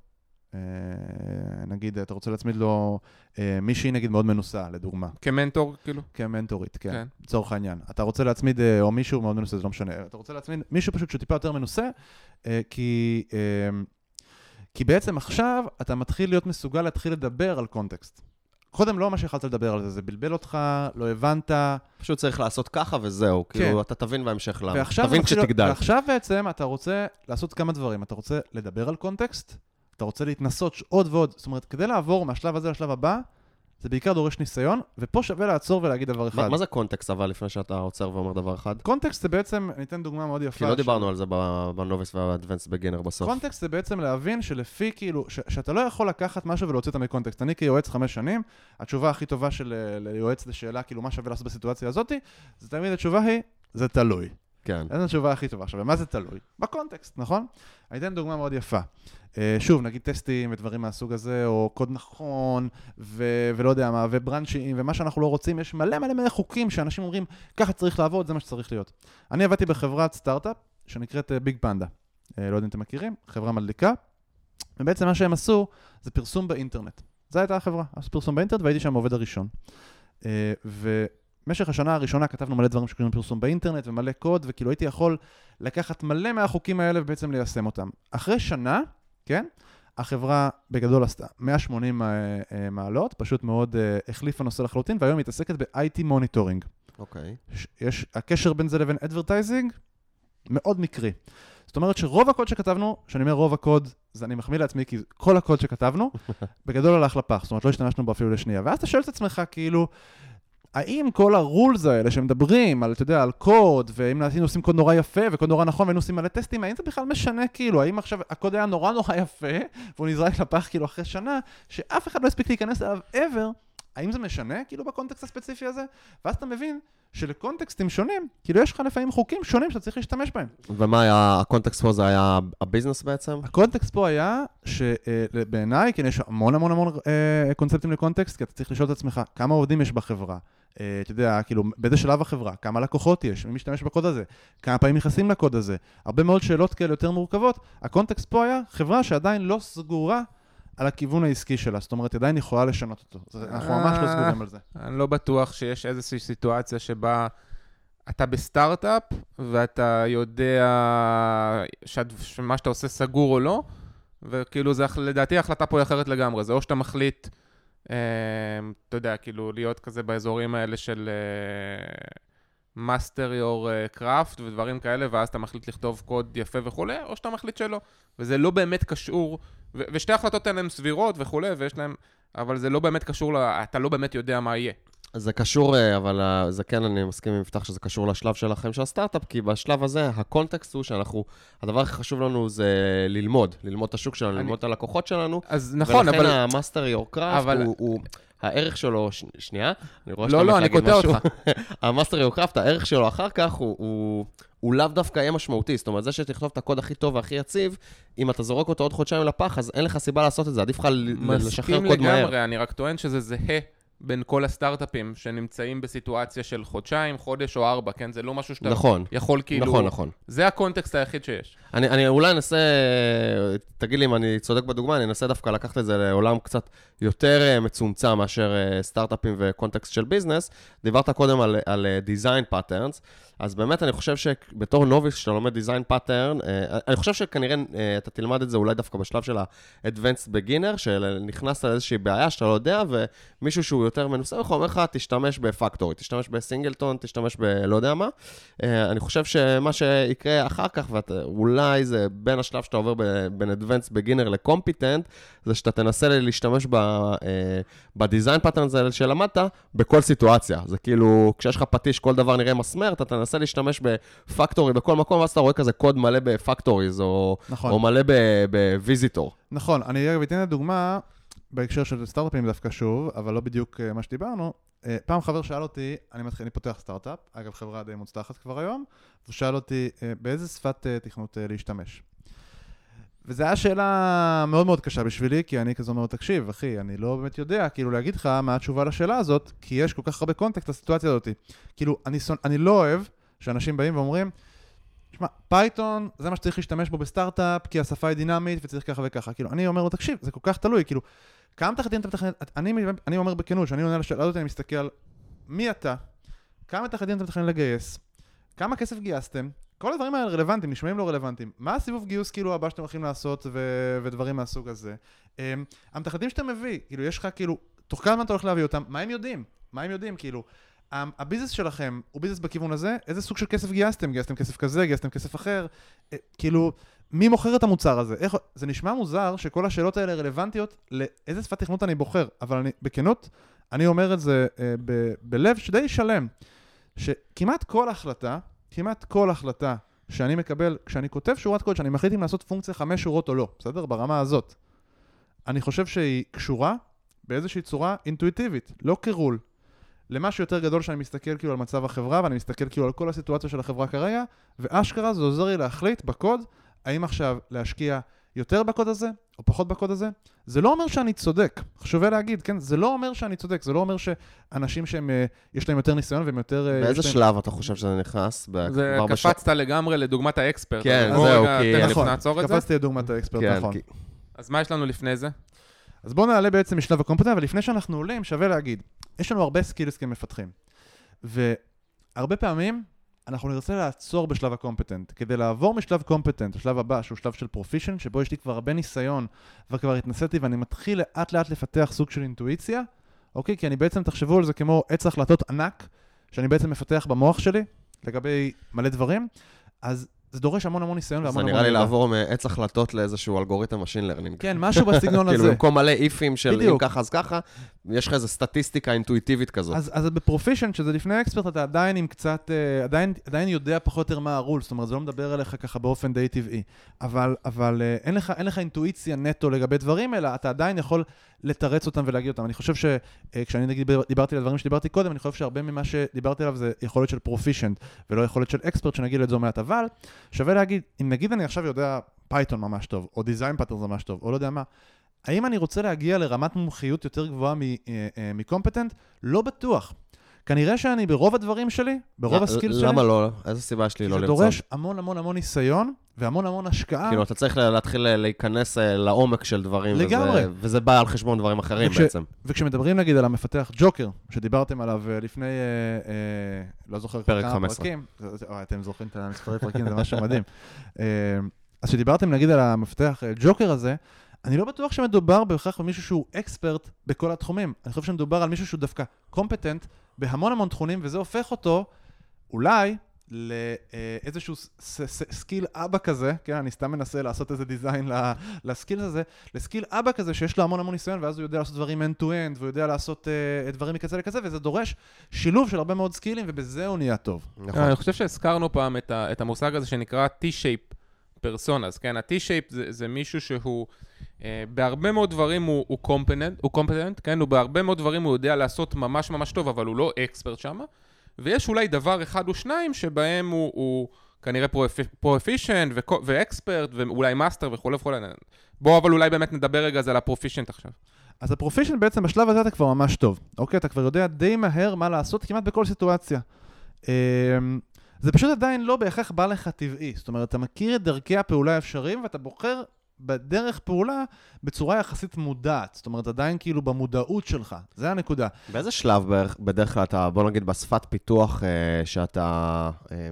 אה, נגיד, אתה רוצה להצמיד לו אה, מישהי נגיד מאוד מנוסה, לדוגמה,
כמנטור, כאילו?
כמנטורית, כן,
כן.
לצורך העניין. אתה רוצה להצמיד, אה, או מישהו מאוד מנוסה, זה לא משנה, אתה רוצה להצמיד מישהו פשוט שהוא טיפה יותר מנוסה, אה, כי, אה, כי בעצם עכשיו אתה מתחיל להיות מסוגל להתחיל לדבר על קונטקסט. קודם לא מה שיכולת לדבר על זה, זה בלבל אותך, לא הבנת,
פשוט צריך לעשות ככה וזהו,
כן.
כאילו, אתה תבין בהמשך למה. תבין כשתגדל.
ועכשיו בעצם אתה רוצה לעשות כמה דברים. אתה רוצה לדבר על קונטקסט, אתה רוצה להתנסות עוד ועוד. זאת אומרת, כדי לעבור מהשלב הזה לשלב הבא, זה בעיקר דורש ניסיון, ופה שווה לעצור ולהגיד דבר אחד.
מה מה זה קונטקסט אבל, לפני שאתה עוצר ואומר דבר אחד?
קונטקסט זה בעצם, אני אתן דוגמה מאוד יפה.
כי לא
ש-
דיברנו על זה ב- בנוביס והאדוונס בגינר בסוף.
קונטקסט זה בעצם להבין שלפי, כאילו, ש- שאתה לא יכול לקחת משהו ולהוציא אותה מקונטקסט. אני כיועץ חמש שנים, התשובה הכי טובה של ליועץ לשאלה, כאילו, מה שווה לעשות בסיטואציה הזאת, זה תמיד התשובה היא, זה תלוי.
כן.
איזו התשובה הכי טובה. עכשיו, במה זה תלוי? בקונטקסט, נכון? אני אתן דוגמה מאוד יפה. אה, שוב, נגיד טסטים ודברים מהסוג הזה, או קוד נכון, ו- ולא יודע מה, ובראנצ'ים, ומה שאנחנו לא רוצים, יש מלא מלא מלא חוקים שאנשים אומרים, ככה צריך לעבוד, זה מה שצריך להיות. אני עבדתי בחברת סטארט-אפ שנקראת ביג פנדה. לא יודע אם אתם מכירים, חברה מדליקה, ובעצם מה שהם עשו זה פרסום באינטרנט. זו הייתה החברה, עשו פרסום באינטרנט והייתי שם העובד הראשון. אה, ובמשך השנה הראשונה כתבנו מלא דברים שקשורים לפרסום באינטרנט ומלא קוד, וכאילו הייתי יכול לקחת מלא מהחוקים האלה ובעצם ליישם אותם. אחרי שנה, כן, החברה בגדול עשתה 180 אה, אה, מעלות, פשוט מאוד אה, החליפה נושא לחלוטין, והיום היא מתעסקת ב-IT monitoring.
אוקיי.
יש- יש, הקשר בין זה לבין advertising מאוד מקרי. זאת אומרת שרוב הקוד שכתבנו, כשאני אומר רוב הקוד, זה אני מחמיא לעצמי, כי כל הקוד שכתבנו, בגדול הלך לפח, זאת אומרת לא השתמשנו בו אפילו לשנייה. ואז אתה שואל את עצמך, כאילו, האם כל הרולס האלה שמדברים על, אתה יודע, על קוד, ואם היינו עושים קוד נורא יפה וקוד נורא נכון והיינו עושים מלא טסטים, האם זה בכלל משנה, כאילו, האם עכשיו הקוד היה נורא נורא יפה, והוא נזרק לפח כאילו אחרי שנה, שאף אחד לא הספיק להיכנס אליו ever, האם זה משנה, כאילו, בקונטקסט הספציפי הזה? ואז אתה מבין שלקונטקסטים שונים, כאילו, יש לך לפעמים חוקים שונים שאתה צריך להשתמש בהם.
ומה היה, הקונטקסט פה זה היה ה business בעצם?
הקונטקסט פה היה שבעיניי, כן, יש המון המון המון אה, קונספטים לקונטקסט, כי אתה צריך לשאול את עצמך כמה עובדים יש בחברה. אה, אתה יודע, כאילו, באיזה שלב החברה, כמה לקוחות יש, מי משתמש בקוד הזה, כמה פעמים נכנסים לקוד הזה. הרבה מאוד שאלות כאלה יותר מורכבות. הקונטקסט פה היה חברה שעדיין לא סגורה על הכיוון העסקי שלה, זאת אומרת, עדיין יכולה לשנות אותו. אנחנו ממש לא סגורים על זה.
אני לא בטוח שיש איזושהי סיטואציה שבה אתה בסטארט-אפ, ואתה יודע שאת, שמה שאתה עושה סגור או לא, וכאילו, זה, לדעתי ההחלטה פה היא אחרת לגמרי. זה או שאתה מחליט, אה, אתה יודע, כאילו, להיות כזה באזורים האלה של אה, master your אה, craft ודברים כאלה, ואז אתה מחליט לכתוב קוד יפה וכולי, או שאתה מחליט שלא. וזה לא באמת קשור, ו- ושתי ההחלטות האלה הן סבירות וכולי, ויש להן... אבל זה לא באמת קשור, ל... אתה לא באמת יודע מה יהיה.
זה קשור, אה, אבל אה, זה כן, אני מסכים עם יפתח שזה קשור לשלב שלכם של הסטארט-אפ, כי בשלב הזה, הקונטקסט הוא שאנחנו, הדבר הכי חשוב לנו זה ללמוד, ללמוד את השוק שלנו,
אני-
ללמוד את הלקוחות שלנו.
אז נכון, אבל...
ולכן ה master your craft
אבל-
הוא, הוא, הערך שלו, ש... שנייה, אני רואה
לא,
שאתה
לא, אני קוטע. אותך.
ה master your craft, הערך שלו אחר כך הוא, הוא, הוא לאו דווקא יהיה משמעותי. זאת אומרת, זה שתכתוב את הקוד הכי טוב והכי יציב, אם אתה זורק אותו עוד חודשיים לפח, אז אין לך סיבה לעשות את זה, עדיף לך לשחרר
מסכים
קוד מהר.
לגמרי, אני רק טוען שזה זהה בין כל הסטארט-אפים שנמצאים בסיטואציה של חודשיים, חודש או ארבע, כן? זה לא משהו שאתה
נכון,
יכול כאילו...
נכון, נכון.
זה הקונטקסט היחיד שיש.
אני, אני אולי אנסה, תגיד לי אם אני צודק בדוגמה, אני אנסה דווקא לקחת את זה לעולם קצת יותר אה, מצומצם מאשר אה, סטארט-אפים וקונטקסט של ביזנס. דיברת קודם על, על אה, design patterns, אז באמת אני חושב שבתור novice, כשאתה לומד design pattern, אני חושב שכנראה אה, אתה תלמד את זה אולי דווקא בשלב של ה-advanced beginner, שנכנסת לאיזושהי בעיה שאתה לא יודע, ומישהו שהוא יותר מנוסה יכול אומר לך, תשתמש ב factory, תשתמש ב singleton, תשתמש בלא יודע מה. אני חושב שמה שיקרה אחר כך, ואולי זה בין השלב שאתה עובר בין advanced beginner ל-competent, זה שאתה תנסה להשתמש ב- ב design patterns האלה שלמדת בכל סיטואציה. זה כאילו, כשיש לך פטיש, כל דבר נראה מסמר, אתה תנסה להשתמש ב factory בכל מקום, ואז אתה רואה כזה קוד מלא ב factories, או,
נכון.
או מלא ב visitor.
נכון, אני אגב אתן דוגמה בהקשר של סטארט-אפים דווקא שוב, אבל לא בדיוק אה, מה שדיברנו. אה, פעם חבר שאל אותי, אני מתחיל, אני פותח סטארט-אפ, אגב חברה די מוצלחת כבר היום, והוא שאל אותי אה, באיזה שפת אה, תכנות אה, להשתמש. וזו הייתה שאלה מאוד מאוד קשה בשבילי, כי אני כזה אומר, תקשיב, אחי, אני לא באמת יודע, כאילו, להגיד לך מה התשובה לשאלה הזאת, כי יש כל כך הרבה קונטקסט לסיטואציה הזאת. כאילו, אני, שונא- אני לא אוהב שאנשים באים ואומרים, שמע, Python זה מה שצריך להשתמש בו בסטארט-אפ, כי השפה היא דינמית וצריך ככה וככה. כאילו, אני אומר לו, תקשיב, זה כל כך תלוי, כאילו, כמה מפתחים אתה מתכנן, אני, אני אומר בכנות, כשאני עונה לשאלה הזאת, אני מסתכל מי אתה, כמה מפתחים אתה מתכנן לגייס, כמה כסף גייסתם, כל הדברים האלה רלוונטיים, נשמעים לא רלוונטיים. מה הסיבוב גיוס כאילו הבא שאתם הולכים לעשות ו- ודברים מהסוג הזה? אמ, המפתחים שאתה מביא, כאילו, יש לך כאילו, תוך כמה זמן אתה הולך להביא אותם, מה הם יודעים? מה הם יודעים, כאילו? ה- הביזנס שלכם הוא ביזנס בכיוון הזה, איזה סוג של כסף גייסתם? גייסתם כסף כזה, גייסתם כסף אחר? אה, כאילו, מי מוכר את המוצר הזה? איך, זה נשמע מוזר שכל השאלות האלה רלוונטיות לאיזה שפת תכנות אני בוחר, אבל אני, בכנות, אני אומר את זה אה, ב, בלב שדי שלם, שכמעט כל החלטה, כמעט כל החלטה שאני מקבל, כשאני כותב שורת קוד, שאני מחליט אם לעשות פונקציה חמש שורות או לא, בסדר? ברמה הזאת. אני חושב שהיא קשורה באיזושהי צורה אינטואיטיבית, לא כרול. למשהו יותר גדול שאני מסתכל כאילו על מצב החברה, ואני מסתכל כאילו על כל הסיטואציה של החברה כרגע, ואשכרה זה עוזר לי להחליט בקוד, האם עכשיו להשקיע יותר בקוד הזה, או פחות בקוד הזה. זה לא אומר שאני צודק, חשוב לי להגיד, כן? זה לא אומר שאני צודק, זה לא אומר שאנשים שהם, אה, יש להם יותר ניסיון והם יותר... אה,
באיזה
להם...
שלב אתה חושב שזה נכנס?
זה קפצת לגמרי לדוגמת האקספרט.
כן, זהו, כי
נכון,
נעצור את זה.
קפצתי לדוגמת האקספרט,
כן,
נכון.
כי-
אז מה יש לנו לפני זה?
אז בואו נעלה בעצם משלב ה competent, אבל לפני שאנחנו עולים, שווה להגיד, יש לנו הרבה skills כמפתחים. והרבה פעמים אנחנו נרצה לעצור בשלב ה competent. כדי לעבור משלב competent, השלב הבא, שהוא שלב של proficient, שבו יש לי כבר הרבה ניסיון, וכבר התנסיתי ואני מתחיל לאט לאט לפתח סוג של אינטואיציה, אוקיי? כי אני בעצם, תחשבו על זה כמו עץ החלטות ענק, שאני בעצם מפתח במוח שלי, לגבי מלא דברים, אז זה דורש המון המון ניסיון
זה
והמון המון...
נראה לי. לעבור מעץ החלטות לאיזשהו אלגוריתם machine learning.
כן, משהו בסגנון
כאילו
הזה.
במקום מלא איפים של אם. ככה אז ככה, יש לך איזו סטטיסטיקה אינטואיטיבית כזאת.
אז, אז ב proficient, שזה לפני expert, אתה עדיין עם קצת, אה, עדיין, עדיין יודע פחות או יותר מה הרול, זאת אומרת, זה לא מדבר אליך ככה באופן די טבעי. אבל, אבל אה, אין, לך, אין לך אינטואיציה נטו לגבי דברים, אלא אתה עדיין יכול לתרץ אותם ולהגיד אותם. אני חושב שכשאני נגיד דיבר- דיברתי על הדברים שדיברתי קודם, אני חושב שהרבה ממה שדיברתי עליו זה יכולת של proficient, ולא יכולת של expert, שנגיע לזה עוד מעט. אבל שווה להגיד, אם נגיד אני עכשיו יודע Python ממש טוב, או design patterns ממש טוב, או לא יודע מה, האם אני רוצה להגיע לרמת מומחיות יותר גבוהה אה, אה, מ competent? לא בטוח. כנראה שאני ברוב הדברים שלי, ברוב
ל-
ה skill שלי,
למה לא? איזה סיבה יש לי לא לרצות?
דורש המון המון המון ניסיון והמון המון השקעה.
כאילו, אתה צריך להתחיל להיכנס אה, לעומק של דברים.
לגמרי.
וזה, וזה בא על חשבון דברים אחרים
וכש-
בעצם.
וכשמדברים נגיד על המפתח ג'וקר, שדיברתם עליו אה, לפני, אה, אה, לא זוכר
פרק
כמה
15.
פרקים, זה- זה- אוי, אתם זוכרים את המספרי פרקים, זה משהו מדהים. אה, אז כשדיברתם נגיד על המפתח אה, ג'וקר הזה, אני לא בטוח שמדובר בהכרח במישהו שהוא expert בכל התחומים. אני חושב שמדובר על מישהו שהוא דווקא competent בהמון המון תחומים, וזה הופך אותו אולי לאיזשהו skill אבא כזה, כן, אני סתם מנסה לעשות איזה design ל skill הזה, ל skill אבא כזה שיש לו המון המון ניסיון, ואז הוא יודע לעשות דברים end-to-end, והוא יודע לעשות אה, דברים מקצה לקצה, וזה דורש שילוב של הרבה מאוד סקילים, ובזה הוא נהיה טוב.
נכון.
אני חושב שהזכרנו פעם את, ה, את המושג הזה שנקרא T-shape persons, כן? ה-T-shape זה, זה מישהו שהוא, אה, בהרבה מאוד דברים הוא, הוא competent, הוא competent, כן? הוא בהרבה מאוד דברים הוא יודע לעשות ממש ממש טוב, אבל הוא לא expert שם. ויש אולי דבר אחד או שניים שבהם הוא, הוא כנראה proficient ו expert, ואולי master וכולי וכולי. בואו אבל אולי באמת נדבר רגע על הפרופישנט עכשיו.
אז הפרופישן בעצם בשלב הזה אתה כבר ממש טוב, אוקיי? אתה כבר יודע די מהר מה לעשות כמעט בכל סיטואציה. אמ, זה פשוט עדיין לא בהכרח בא לך טבעי. זאת אומרת, אתה מכיר את דרכי הפעולה האפשריים ואתה בוחר בדרך פעולה בצורה יחסית מודעת. זאת אומרת, עדיין כאילו במודעות שלך. זה הנקודה.
באיזה שלב בדרך כלל אתה, בוא נגיד, בשפת פיתוח אה, שאתה... אה,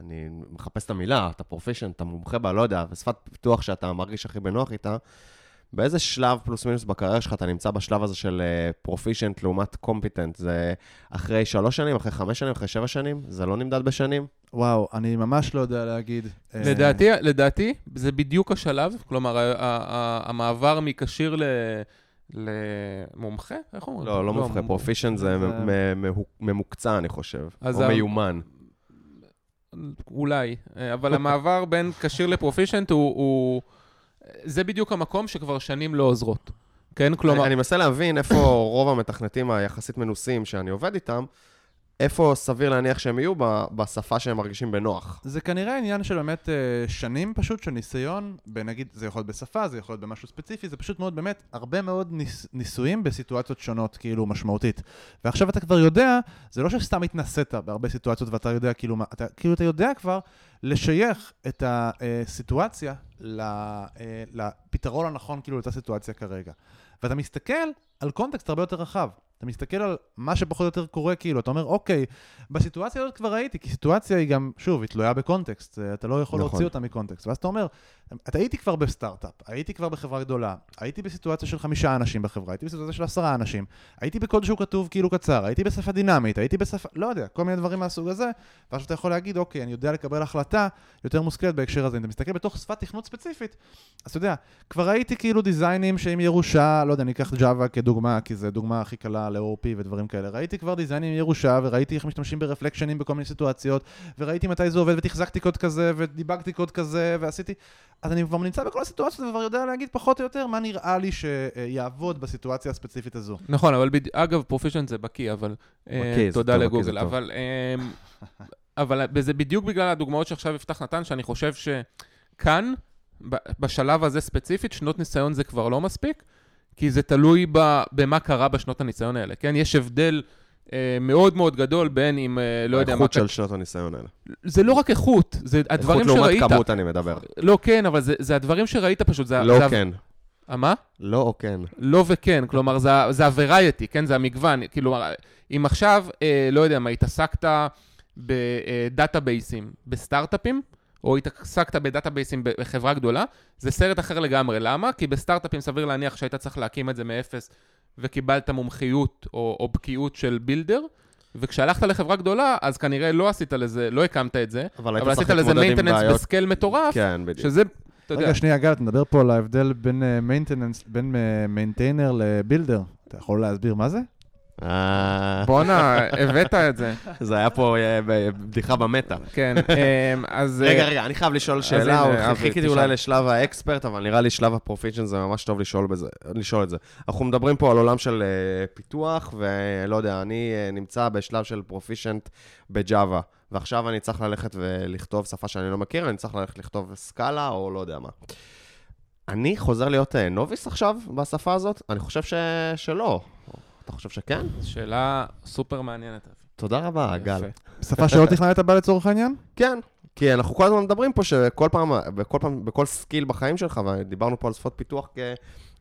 אני מחפש את המילה, אתה proficient, אתה מומחה בה, לא יודע, בשפת פיתוח שאתה מרגיש הכי בנוח איתה, באיזה שלב פלוס מינוס בקריירה שלך אתה נמצא בשלב הזה של proficient לעומת קומפיטנט? זה אחרי שלוש שנים, אחרי חמש שנים, אחרי שבע שנים? זה לא נמדד בשנים?
וואו, אני ממש לא יודע להגיד. אה,
לדעתי, לדעתי, זה בדיוק השלב, כלומר, המעבר מכשיר ל... למומחה? איך אומרים?
לא, לא מומחה,
מ-
proficient זה
זה-
מ- מ- מהו- ממוקצע, אני חושב, או
ה-
מיומן.
אולי, אה, אבל המעבר בין כשיר לפרופישנט הוא, הוא... זה בדיוק המקום שכבר שנים לא עוזרות. כן, כלומר...
אני מנסה להבין איפה רוב המתכנתים היחסית מנוסים שאני עובד איתם, איפה סביר להניח שהם יהיו בשפה שהם מרגישים בנוח.
זה כנראה עניין של באמת אה, שנים פשוט, של ניסיון, בנגיד, זה יכול להיות בשפה, זה יכול להיות במשהו ספציפי, זה פשוט מאוד באמת הרבה מאוד ניס, ניסויים בסיטואציות שונות, כאילו משמעותית. ועכשיו אתה כבר יודע, זה לא שסתם התנסית בהרבה סיטואציות ואתה יודע כאילו מה, אתה, כאילו אתה יודע כבר לשייך את הסיטואציה ל, אה, לפתרון הנכון כאילו לאותה סיטואציה כרגע. ואתה מסתכל על קונטקסט הרבה יותר רחב. אתה מסתכל על מה שפחות או יותר קורה, כאילו, אתה אומר, אוקיי, בסיטואציה הזאת כבר הייתי, כי סיטואציה היא גם, שוב, היא תלויה בקונטקסט, אתה לא יכול
נכון.
להוציא אותה מקונטקסט. ואז אתה אומר, אתה הייתי כבר בסטארט-אפ, הייתי כבר בחברה גדולה, הייתי בסיטואציה של חמישה אנשים בחברה, הייתי בסיטואציה של עשרה אנשים, הייתי בקוד שהוא כתוב כאילו קצר, הייתי בשפה דינמית, הייתי בשפה, לא יודע, כל מיני דברים מהסוג הזה, ואז אתה יכול להגיד, אוקיי, אני יודע לקבל החלטה יותר מושכלת בהקשר הזה. אם אתה מסתכל בתוך שפת תכנות ספציפית, אז אתה יודע, כבר ראיתי כאילו דיזיינים שעם ירושה, לא יודע, אני אקח Java כדוגמה, כי זו דוגמה הכי קלה ל-OP ודברים כאלה. ראיתי כבר דיזיינים ירושה, וראיתי איך משתמשים ברפלקשנים בכל מיני סיטואציות, וראיתי מתי זה עובד, ותחזקתי קוד כזה, ודיבגתי קוד כזה, ועשיתי... אז אני כבר נמצא בכל הסיטואציות, וכבר יודע להגיד פחות או יותר מה נראה לי שיעבוד בסיטואציה הספציפית הזו.
נכון, אבל בד... אגב, פרופישנט זה בקיא, אבל... אה,
בקיא,
תודה
טוב, בקיא זה
לגוגל.
טוב.
אבל, אה, אבל זה בדיוק בגלל הדוגמאות שעכשיו יפתח נתן, שאני חושב שכאן, ב- בשלב הזה ספציפית, שנות ניסיון זה כבר לא מספיק, כי זה תלוי ב, במה קרה בשנות הניסיון האלה, כן? יש הבדל אה, מאוד מאוד גדול בין אם, אה, לא יודע מה...
האיכות של שנות הניסיון האלה.
זה לא רק איכות, זה הדברים
איכות
שראית.
לעומת כמות אני מדבר.
לא כן, אבל זה, זה הדברים שראית פשוט. זה,
לא
זה,
כן.
ה- מה?
לא או כן.
לא וכן, כלומר, זה, זה ה-variety, כן? זה המגוון. כאילו, אם עכשיו, אה, לא יודע מה, התעסקת ב databaseים בסטארט-אפים, או התעסקת ב databaseים בחברה גדולה, זה סרט אחר לגמרי. למה? כי בסטארט-אפים סביר להניח שהיית צריך להקים את זה מאפס, וקיבלת מומחיות או, או בקיאות של builder, וכשהלכת לחברה גדולה, אז כנראה לא עשית לזה, לא הקמת את זה,
אבל
אבל עשית לזה maintenance
בעיות.
ב scale מטורף,
כן, בדיוק.
שזה, אתה יודע,
רגע, שנייה, גל, אתה מדבר פה על ההבדל בין maintenance, בין maintainer ל builder. אתה יכול להסביר מה זה?
אה,
בואנה, הבאת את זה.
זה היה פה אה, בדיחה במטה.
כן, אמ, אז...
רגע,
אה,
רגע, אני חייב לשאול שאלה, חיכיתי. אולי לשלב ה expert, אבל נראה לי שלב ה proficient זה ממש טוב לשאול את זה. אנחנו מדברים פה על עולם של פיתוח, ולא יודע, אני נמצא בשלב של proficient ב Java, ועכשיו אני צריך ללכת ולכתוב שפה שאני לא מכיר, אני צריך ללכת לכתוב Scala, או לא יודע מה. אני חוזר להיות novice עכשיו בשפה הזאת? אני חושב. שלא. אתה חושב שכן?
שאלה סופר מעניינת.
תודה רבה, גל.
שפה שלא תכנתת בה לצורך העניין?
כן, כי אנחנו כל הזמן מדברים פה שכל פעם, בכל פעם, בכל skill בחיים שלך, ודיברנו פה על שפות פיתוח כ,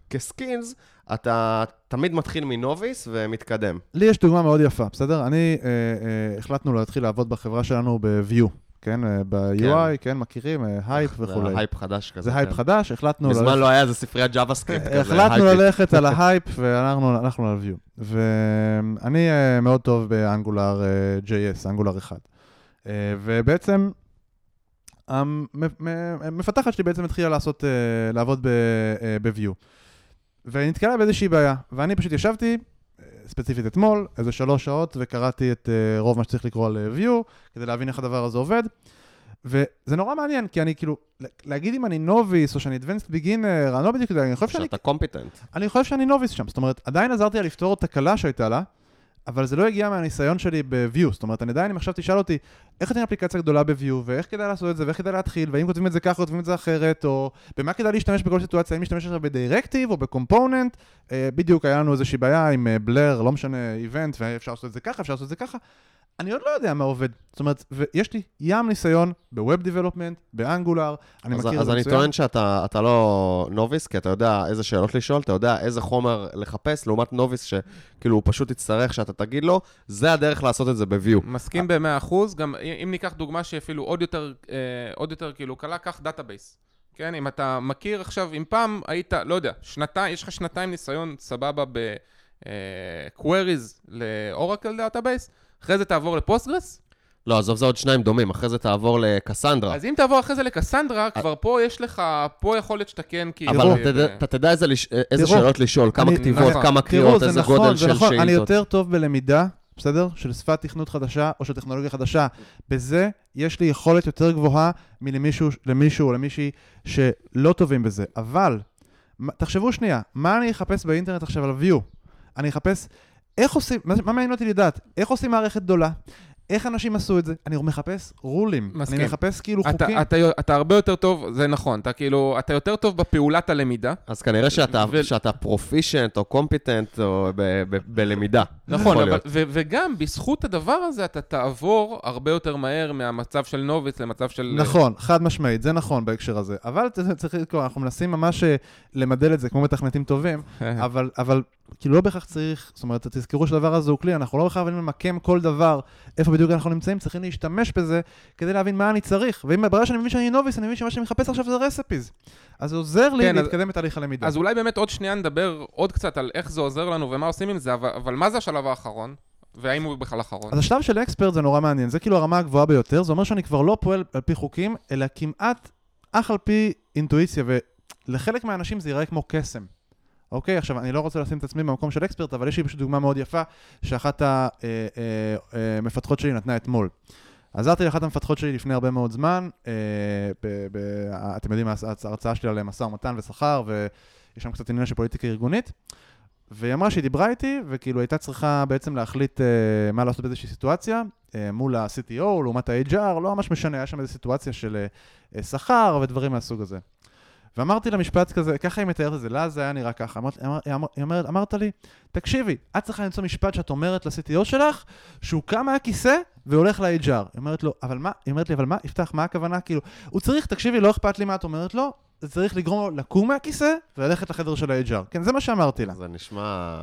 כ skills, אתה תמיד מתחיל מ novice ומתקדם.
לי יש דוגמה מאוד יפה, בסדר? אני, אה, אה, החלטנו להתחיל לעבוד בחברה שלנו ב-Vue, כן? אה, ב-UI, כן, מכירים, אה, הייפ וכולי.
זה הייפ חדש כזה.
זה הייפ
כן.
חדש, החלטנו...
מזמן לא היה איזה ספריית JavaScript כזה.
החלטנו. ללכת על ההייפ הלכנו על Vue. ואני אה, מאוד טוב ב Angular אה, JS, Angular 1. אה, ובעצם, המפתחת שלי בעצם התחילה לעשות, אה, לעבוד אה, ב- Vue. ונתקלה באיזושהי בעיה, ואני פשוט ישבתי, אה, ספציפית אתמול, איזה שלוש שעות, וקראתי את אה, רוב מה שצריך לקרוא על אה, view, כדי להבין איך הדבר הזה עובד. וזה נורא מעניין, כי אני כאילו, להגיד אם אני נוביס או שאני advanced beginner, אני לא בדיוק יודע, אני חושב שאני
שאתה קומפיטנט.
אני חושב שאני נוביס שם, זאת אומרת, עדיין עזרתי לה לפתור תקלה שהייתה לה, אבל זה לא הגיע מהניסיון שלי ב-View, זאת אומרת, אני עדיין, אם עכשיו תשאל אותי, איך תהיה אפליקציה גדולה ב-View, ואיך כדאי לעשות את זה, ואיך כדאי להתחיל, והאם כותבים את זה ככה, כותבים את זה אחרת, או במה כדאי להשתמש בכל סיטואציה, האם להשתמש עכשיו בדירקטיב או בקומפוננט, אה, בדיוק היה לנו איזושהי בעיה עם אה, בלר, לא משנה, איבנט, ואפשר לעשות את זה ככה, אפשר לעשות את זה ככה. אני עוד לא יודע מה עובד. זאת אומרת, ויש לי ים ניסיון ב-Web Development, באנגולר, אני
אז,
מכיר את
אז
זה
אני
מצוין.
טוען שאתה אתה לא נוביס, כי אתה יודע איזה שאלות לשאול, אתה יודע איזה חומר לחפש, לעומת נוביס שכאילו הוא פשוט יצטרך שאתה תגיד לו, זה הדרך לעשות את זה ב-view.
מסכים במאה אחוז, גם אם ניקח דוגמה שאפילו עוד יותר, אה, עוד יותר כאילו קלה, קח database. כן, אם אתה מכיר עכשיו, אם פעם היית, לא יודע, שנתיים, יש לך שנתיים ניסיון סבבה ב-queries ל Oracle database, אחרי זה תעבור ל Postgres,
לא, עזוב, זה עוד שניים דומים, אחרי זה תעבור לקסנדרה.
אז אם תעבור אחרי זה לקסנדרה, כבר פה יש לך, פה יכול להיות שאתה כן כאילו...
אבל
אה,
אתה תדע- איזה
תראו,
שאלות לשאול, כמה
אני-
כתיבות,
נכון.
כמה קריאות,
זה
איזה
נכון,
גודל
זה
של
נכון, אני
שאילתות.
יותר טוב בלמידה, בסדר? של שפת תכנות חדשה או של טכנולוגיה חדשה. בזה יש לי יכולת יותר גבוהה מלמישהו למישהו או למישהי שלא טובים בזה. אבל, תחשבו שנייה, מה אני אחפש באינטרנט עכשיו על view? אני אחפש איך עושים, מה מעניין אותי לדעת? איך עושים מערכת גדולה? איך אנשים עשו את זה? אני מחפש רולים.
מסכים.
אני מחפש כאילו
אתה,
חוקים.
אתה, אתה הרבה יותר טוב, זה נכון, אתה כאילו, אתה יותר טוב בפעולת הלמידה.
אז כנראה שאתה-
ו-
שאתה proficient או competent או ב- ב- בלמידה.
נכון, אבל. ו- וגם בזכות הדבר הזה אתה תעבור הרבה יותר מהר מהמצב של novice למצב של...
נכון, חד משמעית, זה נכון בהקשר הזה. אבל צריך לזכור, אנחנו מנסים ממש אה, למדל את זה כמו מתכנתים טובים, אבל, אבל כאילו לא בהכרח צריך, זאת אומרת, תזכרו שהדבר הזה הוא כלי, אנחנו לא חייבים למקם כל דבר, איפה בדיוק אנחנו נמצאים, צריכים להשתמש בזה כדי להבין מה אני צריך. ואם ברגע שאני מבין שאני novice, אני מבין שמה שאני מחפש עכשיו זה recipes. אז זה עוזר לי
כן, אז-
להתקדם בתהליך הלמידה.
אז אולי באמת עוד שנייה נדבר עוד קצת על איך זה עוזר לנו ומה עושים עם זה, אבל, אבל מה זה השלב האחרון? והאם הוא בכלל אחרון?
אז השלב של אקספרט זה נורא מעניין, זה כאילו הרמה הגבוהה ביותר, זה אומר שאני כבר לא פועל על פי חוקים, אלא כמעט אך על פי אינטואיציה, ולחלק מהאנשים זה ייראה כמו קסם. אוקיי, עכשיו אני לא רוצה לשים את עצמי במקום של אקספרט, אבל יש לי פשוט דוגמה מאוד יפה, שאחת המפתחות שלי נתנה אתמול. עזרתי לאחת המפתחות שלי לפני הרבה מאוד זמן, אה, אתם יודעים, ההרצאה שלי על משא ומתן ושכר, ויש שם קצת עניין של פוליטיקה ארגונית. והיא אמרה שהיא דיברה איתי, וכאילו הייתה צריכה בעצם להחליט uh, מה לעשות באיזושהי סיטואציה, uh, מול ה-CTO, לעומת ה-HR, לא ממש משנה, היה שם איזו סיטואציה של uh, שכר ודברים מהסוג הזה. ואמרתי לה משפט כזה, ככה היא מתארת את זה, לה זה היה נראה ככה. אמרת, אמר, היא אמר, היא אומרת, אמרת לי, תקשיבי, את צריכה למצוא משפט שאת אומרת ל-CTO שלך, שהוא קם מהכיסא והולך ל-HR. היא אומרת לו, אבל מה, היא אומרת לי, אבל מה, יפתח, מה הכוונה? כאילו, הוא צריך, תקשיבי, לא אכפת לי מה את אומרת לו, זה צריך לגרום לו לקום מהכיסא וללכת לחדר של ה-HR. כן, זה מה שאמרתי לה.
זה נשמע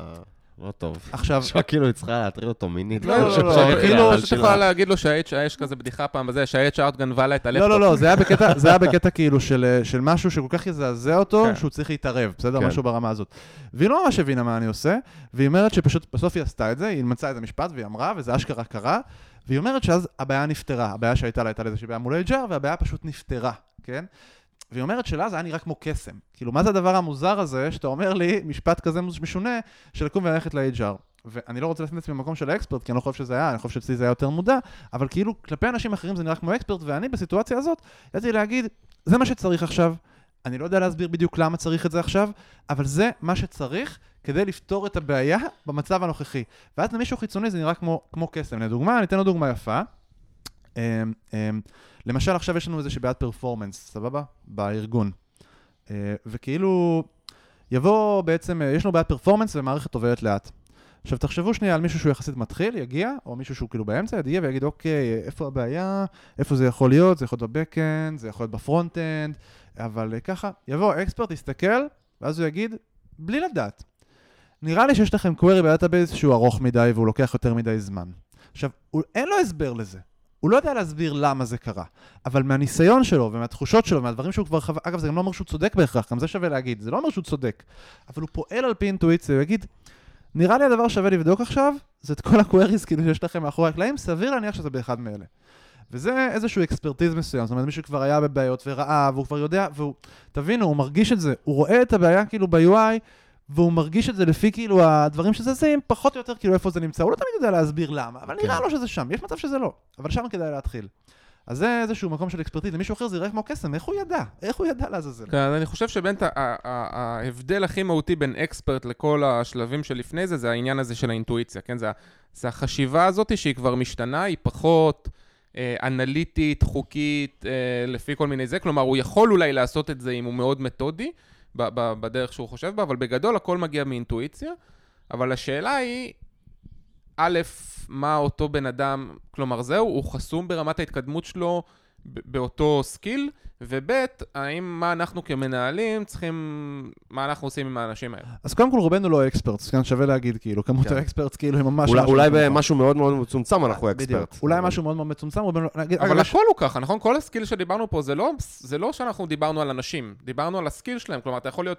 לא טוב.
עכשיו,
נשמע כאילו היא צריכה להטריד אותו מינית.
לא, לא, לא, לא, כאילו,
שלה.
יכולה להגיד לו שה-HR, יש כזה בדיחה פעם בזה, שה-HR גנבה לה את הלפטופ.
לא, לא, לא, זה היה בקטע, כאילו של, של משהו שכל כך יזעזע אותו,
כן.
שהוא צריך להתערב, בסדר?
כן.
משהו ברמה הזאת. והיא לא ממש הבינה מה אני עושה, והיא אומרת שפשוט, בסוף היא עשתה את זה, היא מצאה איזה משפט והיא אמרה, וזה אשכרה קרה, והיא אומרת שאז הבעיה נפתרה. הבעיה שהייתה לה הייתה איזושהי בעיה מול ה-HR, והבעיה פשוט נפתרה, כן? והיא אומרת שלה זה היה נראה כמו קסם. כאילו, מה זה הדבר המוזר הזה, שאתה אומר לי משפט כזה משונה, של לקום וללכת ל-HR. ואני לא רוצה לשים את עצמי במקום של האקספרט, כי אני לא חושב שזה היה, אני חושב שאצלי זה היה יותר מודע, אבל כאילו, כלפי אנשים אחרים זה נראה כמו אקספרט, ואני בסיטואציה הזאת, ידעתי להגיד, זה מה שצריך עכשיו, אני לא יודע להסביר בדיוק למה צריך את זה עכשיו, אבל זה מה שצריך כדי לפתור את הבעיה במצב הנוכחי. ואז למישהו חיצוני זה נראה כמו, כמו קסם. לדוגמה, אני אתן לו דוגמה יפה. אמ, אמ, למשל, עכשיו יש לנו איזושהי בעיית פרפורמנס, סבבה? בארגון. אה, וכאילו, יבוא בעצם, אה, יש לנו בעיית פרפורמנס ומערכת עובדת לאט. עכשיו תחשבו שנייה על מישהו שהוא יחסית מתחיל, יגיע, או מישהו שהוא כאילו באמצע, יגיע ויגיד, אוקיי, איפה הבעיה, איפה זה יכול להיות, זה יכול להיות ב backend, זה יכול להיות ב frontend, אבל אה, ככה, יבוא expert, יסתכל, ואז הוא יגיד, בלי לדעת, נראה לי שיש לכם query ב database שהוא ארוך מדי והוא לוקח יותר מדי זמן. עכשיו, אין לו הסבר לזה. הוא לא יודע להסביר למה זה קרה, אבל מהניסיון שלו ומהתחושות שלו, מהדברים שהוא כבר חווה, אגב, זה גם לא אומר שהוא צודק בהכרח, גם זה שווה להגיד, זה לא אומר שהוא צודק, אבל הוא פועל על פי אינטואיציה, הוא יגיד, נראה לי הדבר שווה לבדוק עכשיו, זה את כל הקוויריס כאילו שיש לכם מאחורי הקלעים, סביר להניח שזה באחד מאלה. וזה איזשהו אקספרטיז מסוים, זאת אומרת, מישהו כבר היה בבעיות וראה, והוא כבר יודע, והוא, תבינו, הוא מרגיש את זה, הוא רואה את הבעיה כאילו ב-UI, והוא מרגיש את זה לפי כאילו הדברים שזזים, פחות או יותר כאילו איפה זה נמצא. הוא לא תמיד יודע להסביר למה, אבל נראה
כן.
לו שזה שם. יש מצב שזה לא, אבל שם כדאי להתחיל. אז זה איזשהו מקום של אקספרטיז, למישהו אחר זה יראה כמו קסם, איך הוא ידע? איך הוא ידע לעזאזל?
כן, אני חושב ה- ההבדל הכי מהותי בין אקספרט לכל השלבים שלפני זה, זה העניין הזה של האינטואיציה, כן? זה, זה החשיבה הזאת שהיא כבר משתנה, היא פחות אה, אנליטית, חוקית, אה, לפי כל מיני זה. כלומר, הוא יכול אולי לעשות את זה אם הוא מאוד מתודי, בדרך שהוא חושב בה, אבל בגדול הכל מגיע מאינטואיציה. אבל השאלה היא, א', מה אותו בן אדם, כלומר זהו, הוא חסום ברמת ההתקדמות שלו באותו skill, וב', האם מה אנחנו כמנהלים צריכים, מה אנחנו עושים עם האנשים האלה.
אז קודם כל רובנו לא experts, כן, שווה להגיד, כאילו, כמות
כן.
ה experts כאילו היא ממש...
אולי- אולי
נמוכה.
במשהו מאוד מאוד מצומצם אנחנו
בדיוק.
expert.
אולי משהו מאוד מאוד מצומצם, רובנו... נגיד,
אבל הכל הוא ככה, נכון? כל ה skill שדיברנו פה, זה לא, זה לא שאנחנו דיברנו על אנשים, דיברנו על ה skill שלהם, כלומר, אתה יכול להיות,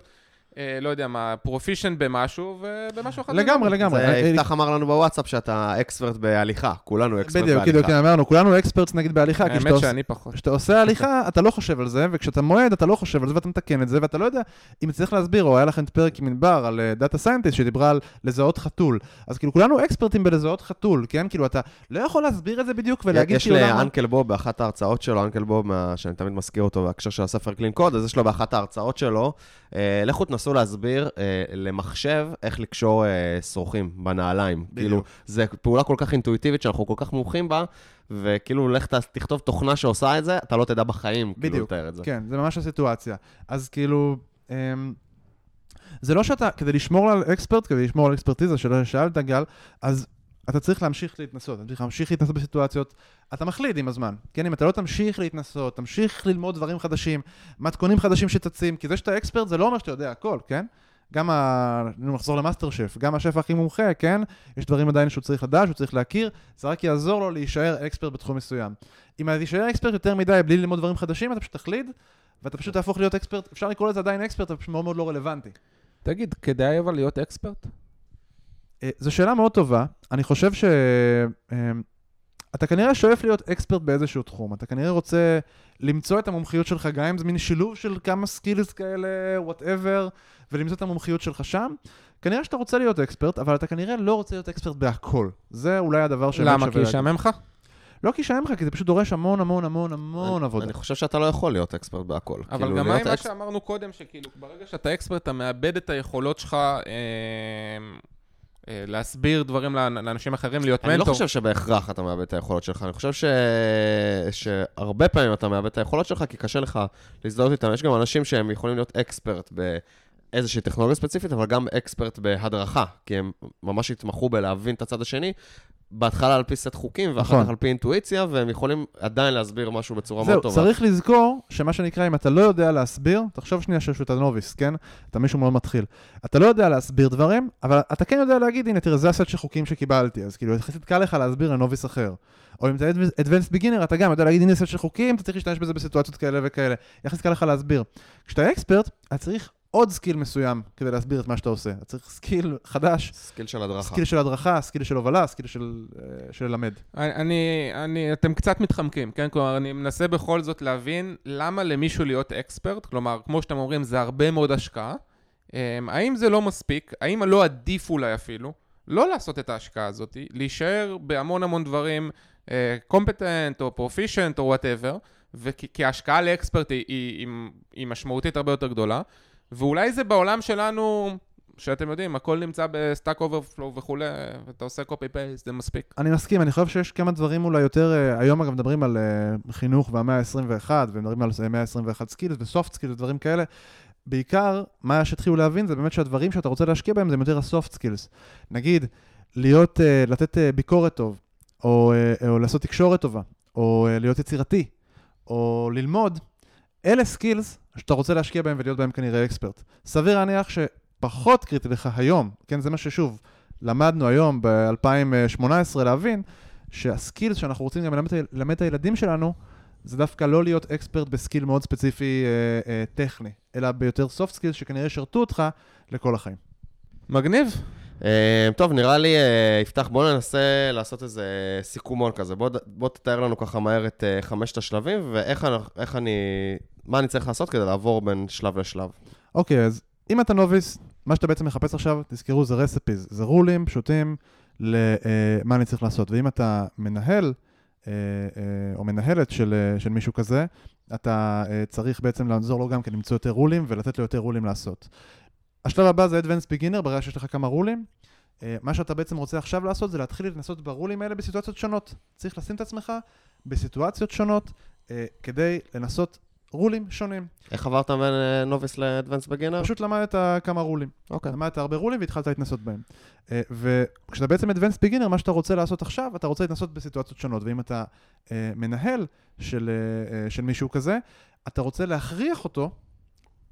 לא יודע מה, proficient במשהו, ובמשהו אחר...
לגמרי, לגמרי.
זה
אה,
יפתח אמר לנו בוואטסאפ שאתה expert בהליכה, כולנו expert
בדיוק, בדיוק, כן,
בהליכה.
אמרנו, כולנו experts נגיד בהליכה,
האמת שאני פחות.
כשאתה עושה הליכה, אתה לא חושב על זה, וכשאתה מועד, אתה לא חושב על זה, ואתה מתקן את זה, ואתה לא יודע אם צריך להסביר, או היה לכם את פרק עם ענבר על data scientist שדיברה על לזהות חתול. אז כאילו, כולנו expertים בלזהות חתול, כן? כאילו, אתה לא יכול להסביר את זה בדיוק ולהגיד
יש
כאילו למה...
ל Uncle Bob באחת ההרצאות שלו, Uncle Bob, מה- שאני תמיד מזכיר אותו בהקשר של הספר Clean Code, אז יש לו באחת ההרצאות שלו, אה, לכו תנסו להסביר אה, למחשב איך לקשור אה, שרוכים בנעליים. כאילו, זה פעולה כל כך אינטואיטיבית שאנחנו כל כך מומחים בה, וכאילו, לך תכתוב תוכנה שעושה את זה, אתה לא תדע בחיים, כאילו,
בדיוק.
לתאר את זה.
כן, זה ממש הסיטואציה. אז כאילו, אמ, זה לא שאתה, כדי לשמור על expert, כדי לשמור על expertיזה שלא שאלת, גל, אז אתה צריך להמשיך להתנסות, אתה צריך להמשיך להתנסות בסיטואציות, אתה מחליט עם הזמן, כן? אם אתה לא תמשיך להתנסות, תמשיך ללמוד דברים חדשים, מתכונים חדשים שצצים, כי זה שאתה expert זה לא אומר שאתה יודע הכל, כן? גם ה... נחזור למאסטר שף, גם השף הכי מומחה, כן? יש דברים עדיין שהוא צריך לדעת, שהוא צריך להכיר, זה רק יעזור לו להישאר expert בתחום מסוים. אם אתה תישאר expert יותר מדי בלי ללמוד דברים חדשים, אתה פשוט תחליד, ואתה פשוט תהפוך להיות expert, אפשר לקרוא לזה עדיין expert, אבל פשוט מאוד מאוד לא רלוונטי.
תגיד, כדאי אבל להיות expert?
אה, זו שאלה מאוד טובה. אני חושב ש... אה, אתה כנראה שואף להיות expert באיזשהו תחום. אתה כנראה רוצה למצוא את המומחיות שלך, גם אם זה מין שילוב של כמה skills כאלה, whatever, ולמצוא את המומחיות שלך שם. כנראה שאתה רוצה להיות expert, אבל אתה כנראה לא רוצה להיות expert בהכל. זה אולי הדבר שבאמת
למה? כי. ישעמם לך?
לא כי ישעמם לך, כי זה פשוט דורש המון המון המון המון
אני-
עבודה.
אני חושב שאתה לא יכול להיות אקספרט בהכל.
אבל
כאילו,
גם מה עם מה
אקס-
שאמרנו קודם, שכאילו ברגע שאתה אקספרט, אתה מאבד את היכולות שלך אה, להסביר דברים לאנ- לאנשים אחרים, להיות
אני לא
מנטור.
חושב שבהכרח אתה מאבד את היכולות שלך, אני חושב ש... שהרבה פעמים אתה מאבד את היכולות שלך, כי קשה לך להזדהות איתם. יש גם אנשים שהם יכולים להיות אקספרט באיזושהי טכנולוגיה ספציפית, אבל גם אקספרט בהדרכה, כי הם ממש התמחו בלהבין את הצד השני, בהתחלה על פי סט חוקים, ואחר
נכון.
כך על פי אינטואיציה, והם יכולים עדיין להסביר משהו בצורה מאוד
זהו,
טובה.
צריך לזכור שמה שנקרא, אם אתה לא יודע להסביר, תחשוב שנייה שאתה novice, כן? אתה מישהו מאוד מתחיל. אתה לא יודע להסביר דברים, אבל אתה כן יודע להגיד, הנה, תראה, זה הסט של חוקים שקיבלתי, אז כאילו, יחסית קל לך להסביר ל novice אחר. או אם אתה Advanced Beginner, אתה גם יודע להגיד, הנה סט של חוקים, אתה צריך להשתמש בזה בסיטואציות כאלה וכאלה. יחסית קל לך להסביר. כשאתה expert, אתה צריך עוד skill מסוים כדי להסביר את מה שאתה עושה. אתה צריך skill חדש,
skill של הדרכה.
skill של הדרכה, skill של הובלה, skill של אה, של ללמד.
אני, אני, אתם קצת מתחמקים, כן? כלומר, אני מנסה בכל זאת להבין למה למישהו להיות expert, כלומר, כמו שאתם אומרים, זה הרבה מאוד השקעה. אמ, האם זה לא מספיק? האם לא עדיף אולי אפילו לא לעשות את ההשקעה הזאת, להישאר בהמון המון דברים, competent או proficient או whatever, כי ההשקעה ל expert היא, היא, היא, היא משמעותית הרבה יותר גדולה, ואולי זה בעולם שלנו, שאתם יודעים, הכל נמצא ב Stack Overflow וכולי, ואתה עושה copy paste, זה מספיק.
אני מסכים, אני חושב שיש כמה דברים אולי יותר, אה, היום אגב מדברים על אה, חינוך והמאה ה-21, ומדברים על אה, 121 skills ו soft skills ודברים כאלה. בעיקר, מה שהתחילו להבין זה באמת שהדברים שאתה רוצה להשקיע בהם זה יותר ה soft skills. נגיד, להיות, אה, לתת ביקורת טוב, או, או לעשות תקשורת טובה, או להיות יצירתי, או ללמוד, אלה skills שאתה רוצה להשקיע בהם ולהיות בהם כנראה expert. סביר להניח שפחות קריטי לך היום, כן, זה מה ששוב, למדנו היום ב-2018 להבין, שה skills שאנחנו רוצים גם ללמד, ללמד את הילדים שלנו, זה דווקא לא להיות expert ב skill מאוד ספציפי אה, אה, טכני, אלא ביותר soft skills שכנראה ישרתו אותך לכל החיים.
מגניב.
אה, טוב, נראה לי, אה, יפתח, בוא ננסה לעשות איזה סיכומון כזה. בוא, בוא תתאר לנו ככה מהר את אה, חמשת השלבים, ואיך אני- אני... מה אני צריך לעשות כדי לעבור בין שלב לשלב.
אוקיי, אז אם אתה נוביס, מה שאתה בעצם מחפש עכשיו, תזכרו, זה רספיז, זה רולים פשוטים למה אני צריך לעשות. ואם אתה מנהל, אה, אה, או מנהלת של, אה, של מישהו כזה, אתה אה, צריך בעצם לעזור לו גם כן למצוא יותר רולים ולתת לו יותר רולים לעשות. השלב הבא זה Advanced Beginner, ברגע שיש לך כמה רולים. אה, מה שאתה בעצם רוצה עכשיו לעשות זה להתחיל לנסות ברולים האלה בסיטואציות שונות. צריך לשים את עצמך בסיטואציות שונות אה, כדי לנסות רולים שונים.
איך עברת בין נוביס לאדוונס בגינר?
פשוט למדת כמה רולים.
אוקיי.
למדת הרבה רולים והתחלת להתנסות בהם. אה, וכשאתה בעצם Advanced Beginner, מה שאתה רוצה לעשות עכשיו, אתה רוצה להתנסות בסיטואציות שונות. ואם אתה אה, מנהל של, אה, של מישהו כזה, אתה רוצה להכריח אותו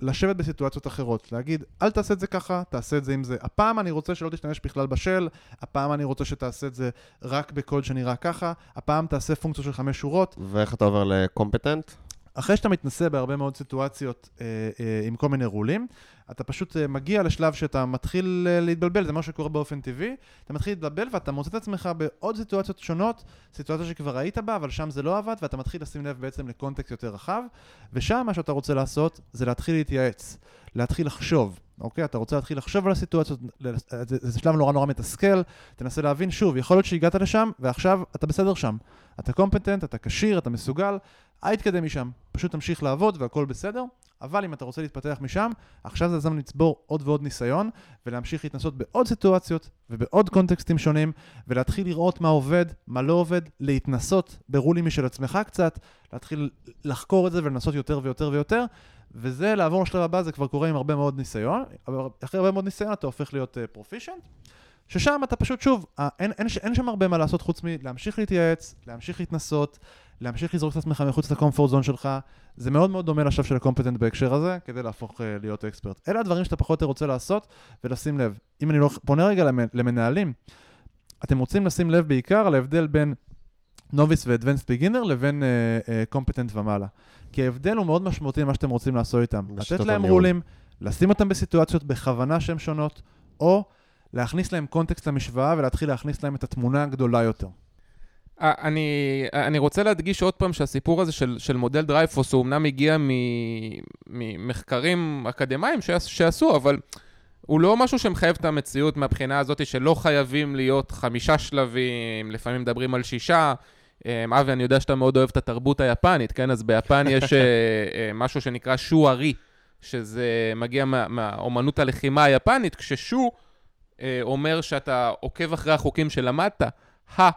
לשבת בסיטואציות אחרות. להגיד, אל תעשה את זה ככה, תעשה את זה עם זה. הפעם אני רוצה שלא תשתמש בכלל בשל, הפעם אני רוצה שתעשה את זה רק בקוד שנראה ככה, הפעם תעשה פונקציה של חמש שורות.
ואיך אתה עובר לקומפטנט?
אחרי שאתה מתנסה בהרבה מאוד סיטואציות אה, אה, עם כל מיני רולים, אתה פשוט אה, מגיע לשלב שאתה מתחיל אה, להתבלבל, זה מה שקורה באופן טבעי, אתה מתחיל להתבלבל ואתה מוצא את עצמך בעוד סיטואציות שונות, סיטואציה שכבר היית בה, אבל שם זה לא עבד, ואתה מתחיל לשים לב בעצם לקונטקסט יותר רחב, ושם מה שאתה רוצה לעשות זה להתחיל להתייעץ, להתחיל לחשוב. אוקיי? אתה רוצה להתחיל לחשוב על הסיטואציות, ל- זה, זה שלב נורא נורא מתסכל, תנסה להבין שוב, יכול להיות שהגעת לשם, ועכשיו אתה בסדר שם. אתה קומפטנט, אתה כשיר, אתה מסוגל, אל תתקדם משם, פשוט תמשיך לעבוד והכל בסדר, אבל אם אתה רוצה להתפתח משם, עכשיו זה הזמן לצבור עוד ועוד ניסיון, ולהמשיך להתנסות בעוד סיטואציות ובעוד קונטקסטים שונים, ולהתחיל לראות מה עובד, מה לא עובד, להתנסות ברולים משל עצמך קצת, להתחיל לחקור את זה ולנסות יותר ויותר ויותר, וזה לעבור לשלב הבא, זה כבר קורה עם הרבה מאוד ניסיון, אחרי הרבה מאוד ניסיון אתה הופך להיות פרופישנט. ששם אתה פשוט, שוב, אה, אין, אין, אין שם הרבה מה לעשות חוץ מלהמשיך להתייעץ, להמשיך להתנסות, להמשיך לזרוק את עצמך מחוץ לקומפורט זון שלך. זה מאוד מאוד דומה לשלב של הקומפטנט בהקשר הזה, כדי להפוך uh, להיות אקספרט. אלה הדברים שאתה פחות רוצה לעשות, ולשים לב. אם אני לא פונה רגע למ, למנהלים, אתם רוצים לשים לב בעיקר על ההבדל בין נוביס ו-advanced beginner לבין קומפטנט uh, uh, ומעלה. כי ההבדל הוא מאוד משמעותי למה שאתם רוצים לעשות איתם. לתת להם
הניהול.
רולים, לשים אותם בסיטואציות בכוונה שהן שונות, או להכניס להם קונטקסט למשוואה ולהתחיל להכניס להם את התמונה הגדולה יותר.
אני, אני רוצה להדגיש עוד פעם שהסיפור הזה של, של מודל דרייפוס הוא אמנם הגיע מ, ממחקרים אקדמיים שעש, שעשו, אבל הוא לא משהו שמחייב את המציאות מהבחינה הזאת שלא חייבים להיות חמישה שלבים, לפעמים מדברים על שישה. אה, אבי, אני יודע שאתה מאוד אוהב את התרבות היפנית, כן? אז ביפן יש אה, אה, משהו שנקרא שו-ארי, שזה מגיע מה- מהאומנות הלחימה היפנית, כששו אה, אומר שאתה עוקב אחרי החוקים שלמדת, ה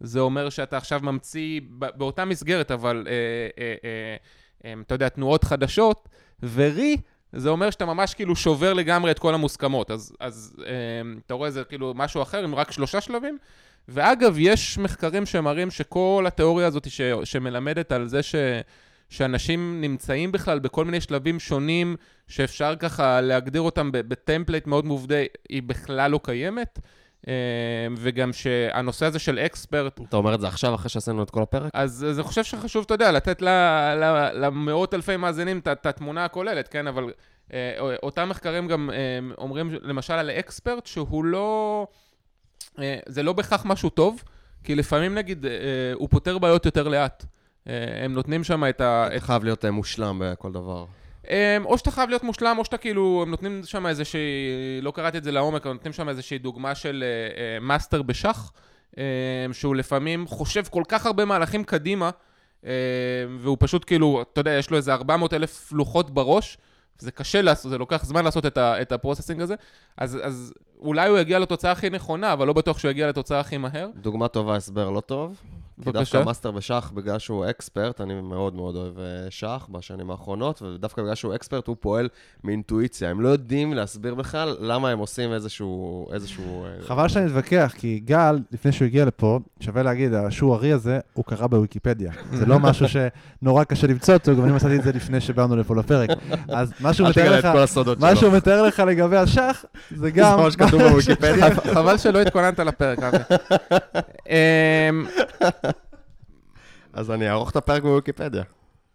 זה אומר שאתה עכשיו ממציא באותה מסגרת, אבל אה, אתה יודע, תנועות חדשות, ורי, זה אומר שאתה ממש כאילו שובר לגמרי את כל המוסכמות. אז, אז אה, אתה רואה, זה כאילו משהו אחר עם רק שלושה שלבים. ואגב, יש מחקרים שמראים שכל התיאוריה הזאת ש, שמלמדת על זה ש, שאנשים נמצאים בכלל בכל מיני שלבים שונים, שאפשר ככה להגדיר אותם ב template מאוד מובנה, היא בכלל לא קיימת. אה, וגם שהנושא הזה של expert,
אתה אומר את זה עכשיו, אחרי שעשינו את כל הפרק?
אז, אז אני חושב שחשוב, אתה יודע, לתת למאות אלפי מאזינים את- את התמונה הכוללת, כן? אבל אה, אותם מחקרים גם אה, אומרים, למשל, על expert, שהוא לא... אה, זה לא בהכרח משהו טוב, כי לפעמים, נגיד, אה, הוא פותר בעיות יותר לאט. אה, הם נותנים שם את ה...
אתה חייב להיות אה, מושלם בכל דבר.
אמ, או שאתה חייב להיות מושלם, או שאתה כאילו, הם נותנים שם איזושהי, לא קראתי את זה לעומק, אבל נותנים שם איזושהי דוגמה של אה, אה, master בשח, אה, שהוא לפעמים חושב כל כך הרבה מהלכים קדימה, אה, והוא פשוט כאילו, אתה יודע, יש לו איזה 400 אלף לוחות בראש, זה קשה לעשות, זה לוקח זמן לעשות את, ה, את ה processing הזה, אז, אז אולי הוא יגיע לתוצאה הכי נכונה, אבל לא בטוח שהוא יגיע לתוצאה הכי מהר.
דוגמה טובה, הסבר לא טוב. כי
בבקשה.
דווקא master בשח, בגלל שהוא expert, אני מאוד מאוד אוהב אה, שח בשנים האחרונות, ודווקא בגלל שהוא expert, הוא פועל מאינטואיציה. הם לא יודעים להסביר בכלל למה הם עושים איזשהו... איזשהו אה,
חבל שאני מתווכח, כי גל, לפני שהוא הגיע לפה, שווה להגיד, השו הא רי הזה, הוא קרא בוויקיפדיה. זה לא משהו שנורא קשה למצוא אותו, גם אני מצאתי את זה לפני שבאנו לפה לפרק. אז מה שהוא
אל
מתאר
תגלה
לך,
את כל הסודות
מה
שלו.
שהוא מתאר לך לגבי השח, זה גם...
זה מה שכתוב בוויקיפדיה.
חבל שלא התכוננת לפרק, אבי.
אז אני אערוך את הפרק בוויקיפדיה.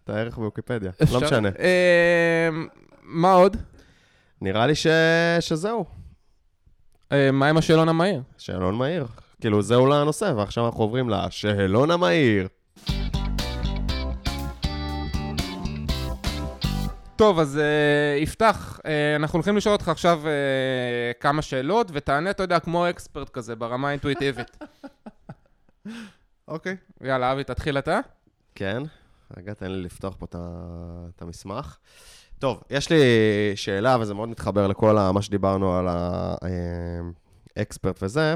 את הערך בוויקיפדיה. לא משנה.
אמ, מה עוד?
נראה לי ש... שזהו.
אמ, מה עם השאלון המהיר?
שאלון מהיר. כאילו, זהו לנושא, ועכשיו אנחנו עוברים לשאלון המהיר.
טוב, אז uh, יפתח, uh, אנחנו הולכים לשאול אותך עכשיו uh, כמה שאלות, ותענה, אתה יודע, כמו אקספרט כזה, ברמה האינטואיטיבית.
אוקיי.
יאללה, אבי, תתחיל אתה.
כן, רגע, תן לי לפתוח פה את המסמך. טוב, יש לי שאלה, וזה מאוד מתחבר לכל ה- מה שדיברנו על האקספרט וזה.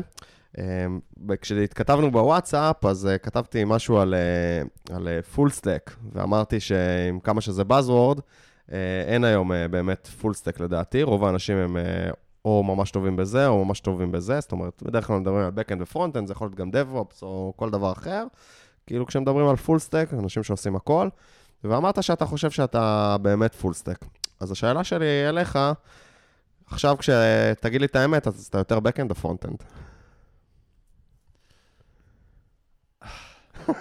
אמ, כשהתכתבנו בוואטסאפ, אז אה, כתבתי משהו על, אה, על full stack, ואמרתי שעם כמה שזה Buzzword, אה, אין היום אה, באמת full stack לדעתי, רוב האנשים הם אה, או ממש טובים בזה, או ממש טובים בזה, זאת אומרת, בדרך כלל מדברים על Backend ו- Frontend, זה יכול להיות גם DevOps או כל דבר אחר. כאילו כשמדברים על full stack, אנשים שעושים הכל, ואמרת שאתה חושב שאתה באמת full stack. אז השאלה שלי אליך, עכשיו כשתגיד לי את האמת, אז אתה יותר Backend או Frontend?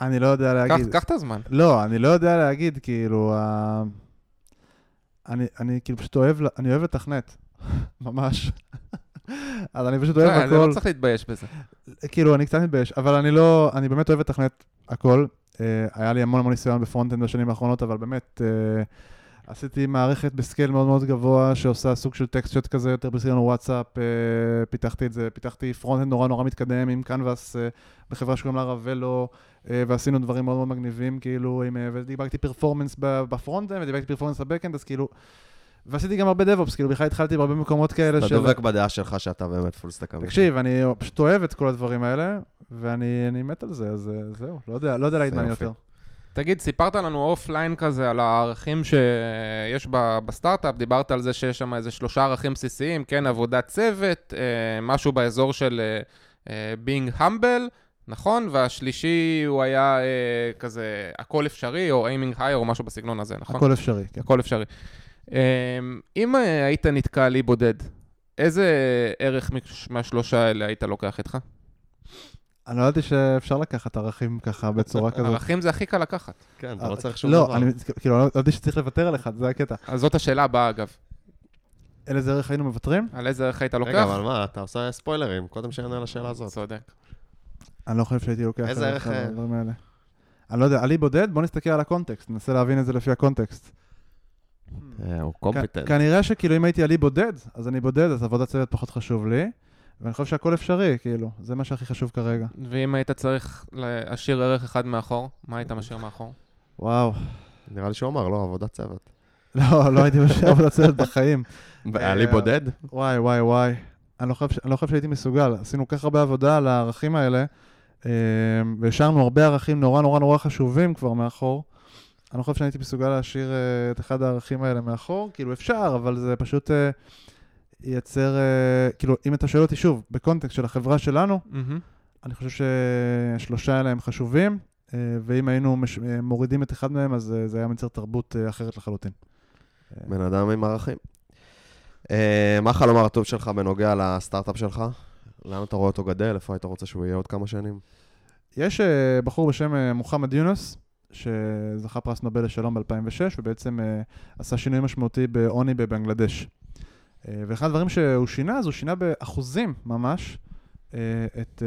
אני לא יודע להגיד.
קח את הזמן.
לא, אני לא יודע להגיד, כאילו, ה- אני, אני כאילו פשוט אוהב, אני אוהב לתכנת, ממש. אז אני פשוט אוהב
אה, זה
הכל,
לא צריך להתבייש בזה.
כאילו, אני קצת מתבייש, אבל אני לא, אני באמת אוהב לתכנת הכל. אה, היה לי המון המון ניסיון ב frontend בשנים האחרונות, אבל באמת, אה, עשיתי מערכת ב scale מאוד מאוד גבוה, שעושה סוג של טקסט כזה, יותר בסגנון וואטסאפ, אה, פיתחתי את זה, פיתחתי frontend נורא נורא מתקדם עם קנבאס בחברה שקוראים לה רבלו, ועשינו דברים מאוד מאוד מגניבים, כאילו, עם, אה, ודיברתי performance ב frontend, ודיברתי performance ב backend, אז כאילו, ועשיתי גם הרבה DevOps, כאילו, בכלל התחלתי בהרבה מקומות כאלה
אתה
של...
דבק בדעה שלך שאתה באמת full stack אמיתי.
תקשיב, אני פשוט אוהב את כל הדברים האלה, ואני אני מת על זה, אז אה, זהו, לא יודע, לא יודע להגיד מה אני. יותר.
תגיד, סיפרת לנו offline כזה על הערכים שיש בסטארט-אפ, דיברת על זה שיש שם איזה שלושה ערכים בסיסיים, כן, עבודת צוות, אה, משהו באזור של אה, אה, being humble, נכון? והשלישי הוא היה אה, כזה הכל אפשרי, או aiming high, או משהו בסגנון הזה, נכון?
הכל אפשרי, כן.
הכל אפשרי. אה, אם אה, היית נתקע לי בודד, איזה ערך מש- מהשלושה האלה היית לוקח איתך?
אני לא ידעתי שאפשר לקחת ערכים ככה בצורה כזאת.
ערכים זה הכי קל לקחת.
כן, אתה לא צריך שום
לא,
דבר.
אני כאילו, לא ידעתי שצריך לוותר על אחד, זה הקטע.
אז זאת השאלה הבאה, אגב.
על איזה ערך היינו מוותרים?
על איזה ערך היית לוקח?
רגע, אבל מה, אתה עושה ספוילרים, קודם שנענה על השאלה הזאת.
צודק.
אני לא חושב שהייתי לוקח
איזה ערך, אה?
הדברים האלה. אני לא יודע, עלי בודד, בוא נסתכל על ה context, ננסה להבין את זה לפי הקונטקסט.
אה, הוא competent.
כנראה שכאילו אם הייתי עלי בודד, אז אני בודד, אז עבודת צוות פחות חשוב לי, ואני חושב שהכל אפשרי, כאילו, זה מה שהכי חשוב כרגע.
ואם היית צריך להשאיר ערך אחד מאחור, מה היית משאיר מאחור?
וואו.
נראה לי שהוא אמר, לא, עבודת צוות.
לא, לא הייתי משאיר עבודת צוות בחיים.
בעלי בודד?
וואי, וואי, וואי. אני לא חושב, אני לא חושב שהייתי מסוגל. עשינו כל כך הרבה עבודה על הערכים האלה, אה, והשארנו הרבה ערכים נורא נורא נורא חשובים כבר מאחור. אני לא חושב שאני הייתי מסוגל להשאיר אה, את אחד הערכים האלה מאחור. כאילו, אפשר, אבל זה פשוט אה, ייצר... כאילו, אם אתה שואל אותי שוב, בקונטקסט של החברה שלנו, אני חושב שהשלושה האלה הם חשובים, ואם היינו מש... מורידים את אחד מהם, אז זה היה מייצר תרבות אחרת לחלוטין.
בן אדם עם ערכים. אה, מה החלום הרטוב שלך בנוגע לסטארט-אפ שלך? לאן אתה רואה אותו גדל? איפה היית רוצה שהוא יהיה עוד כמה שנים?
יש אה, בחור בשם אה, מוחמד יונס, שזכה פרס נובל לשלום ב-2006, ובעצם עשה שינוי משמעותי בעוני בבנגלדש. ואחד הדברים שהוא שינה, אז הוא שינה באחוזים ממש את,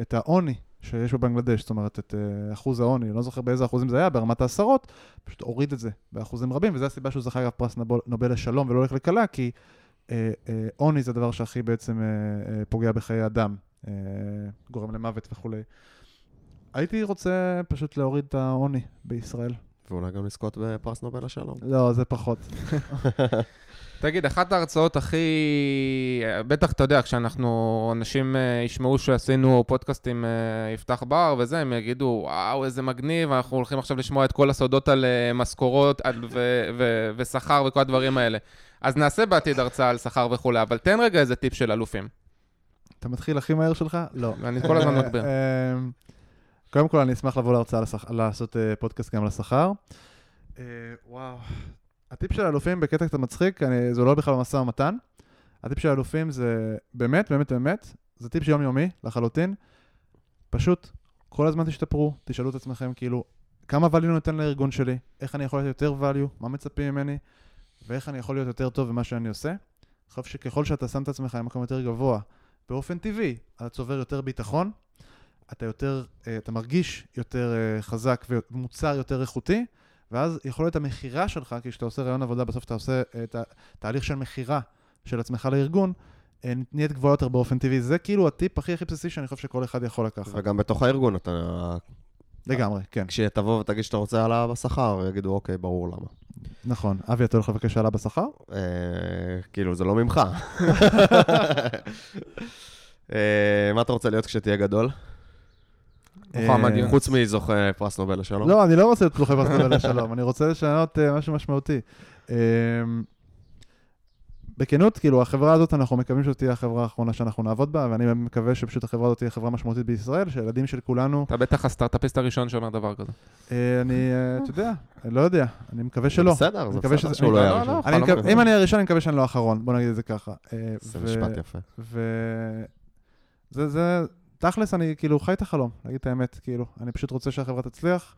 את העוני שיש בבנגלדש, זאת אומרת, את אה, אחוז העוני, לא זוכר באיזה אחוזים זה היה, ברמת העשרות, פשוט הוריד את זה באחוזים רבים, וזו הסיבה שהוא זכה אגב פרס נובל, נובל לשלום ולא לכלכלה, כי אה, אה, עוני זה הדבר שהכי בעצם אה, אה, פוגע בחיי אדם, אה, גורם למוות וכולי. הייתי רוצה פשוט להוריד את העוני בישראל.
ואולי גם לזכות בפרס נובל לשלום.
לא, זה פחות.
תגיד, אחת ההרצאות הכי... בטח, אתה יודע, כשאנחנו, אנשים אה, ישמעו שעשינו פודקאסט עם אה, יפתח בר וזה, הם יגידו, וואו, איזה מגניב, אנחנו הולכים עכשיו לשמוע את כל הסודות על אה, משכורות ושכר וכל הדברים האלה. אז נעשה בעתיד הרצאה על שכר וכולי, אבל תן רגע איזה טיפ של אלופים.
אתה מתחיל הכי מהר שלך? לא.
אני כל הזמן מגביר.
אה, קודם כל, אני אשמח לבוא להרצאה, לעשות פודקאסט גם על השכר. וואו. הטיפ של האלופים בקטע קצת מצחיק, אני- זה לא בכלל במשא ומתן. הטיפ של האלופים זה באמת, באמת, באמת, זה טיפ יומיומי לחלוטין. פשוט, כל הזמן תשתפרו, תשאלו את עצמכם, כאילו, כמה value נותן לארגון שלי, איך אני יכול להיות יותר value, מה מצפים ממני, ואיך אני יכול להיות יותר טוב במה שאני עושה. אני חושב שככל שאתה שם את עצמך במקום יותר גבוה, באופן טבעי, אתה צובר יותר ביטחון, אתה יותר, אה, אתה מרגיש יותר אה, חזק ומוצר יותר איכותי, ואז יכול להיות המכירה שלך, כי כשאתה עושה רעיון עבודה, בסוף אתה עושה אה, את התהליך של מכירה של עצמך לארגון, אה, נהיית גבוהה יותר באופן טבעי. זה כאילו הטיפ הכי הכי בסיסי שאני חושב שכל אחד יכול לקחת.
וגם בתוך הארגון, אתה...
לגמרי, כן.
כשתבוא ותגיד שאתה רוצה העלאה בשכר, יגידו, אוקיי, ברור למה.
נכון. אבי, אתה הולך לבקש העלאה בשכר?
אה, כאילו, זה לא ממך. מה אתה רוצה להיות כשתהיה גדול?
מוחמד
אה,
יונס.
חוץ מזוכה פרס נובל לשלום?
לא, אני לא רוצה להיות פלוחי פרס נובל לשלום, אני רוצה לשנות אה, משהו משמעותי. אה, בכנות, כאילו, החברה הזאת, אנחנו מקווים שזאת תהיה החברה האחרונה שאנחנו נעבוד בה, ואני מקווה שפשוט החברה הזאת תהיה חברה משמעותית בישראל, שהילדים של כולנו,
אתה בטח הסטארט-אפיסט הראשון שאומר דבר כזה.
אני, אתה יודע, אני לא יודע, אני מקווה שלא.
בסדר, זה בסדר שהוא לא יהיה
לא,
הראשון.
לא.
אם אני הראשון, אני מקווה שאני לא האחרון, בוא נגיד את זה ככה.
זה משפט יפה.
תכלס, אני כאילו חי את החלום, להגיד את האמת, כאילו. אני פשוט רוצה שהחברה תצליח,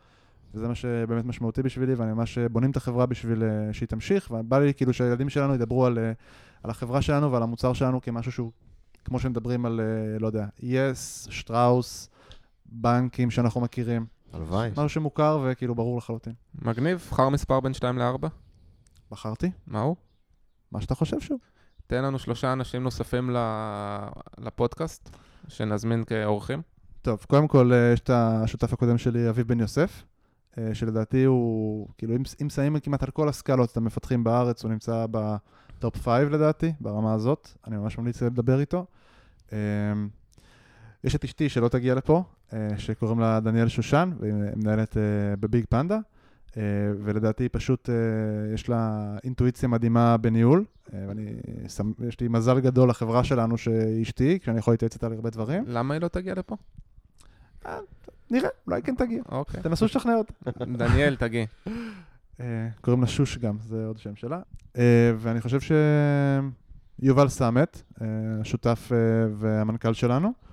וזה מה שבאמת משמעותי בשבילי, ואני ממש בונים את החברה בשביל אה, שהיא תמשיך, ובא לי כאילו שהילדים שלנו ידברו על, אה, על החברה שלנו ועל המוצר שלנו כמשהו שהוא, כמו שמדברים על, אה, לא יודע, יס, שטראוס, בנקים שאנחנו מכירים.
הלוואי.
משהו שמוכר וכאילו ברור לחלוטין.
מגניב, בחר מספר בין 2 ל-4.
בחרתי,
מה הוא?
מה שאתה חושב שוב.
תן לנו שלושה אנשים נוספים ל- לפודקאסט, שנזמין כאורחים.
טוב, קודם כל, אה, יש את השותף הקודם שלי, אביב בן יוסף, אה, שלדעתי הוא, כאילו, אם, אם שמים כמעט על כל הסקלות את המפתחים בארץ, הוא נמצא בטופ 5 לדעתי, ברמה הזאת. אני ממש ממליץ לדבר איתו. אה, יש את אשתי שלא תגיע לפה, אה, שקוראים לה דניאל שושן, והיא מנהלת בביג פנדה, ולדעתי היא פשוט, אה, יש לה אינטואיציה מדהימה בניהול, אה, ואני, יש לי מזל גדול לחברה שלנו שהיא אשתי, כשאני יכול להתייעץ איתה על הרבה דברים.
למה היא לא תגיע לפה?
נראה, אולי כן תגיע.
אוקיי.
תנסו לשכנע אותה.
דניאל, תגיע.
אה, קוראים לה שוש גם, זה עוד שם שלה. אה, ואני חושב שיובל אה, השותף אה, והמנכ"ל שלנו.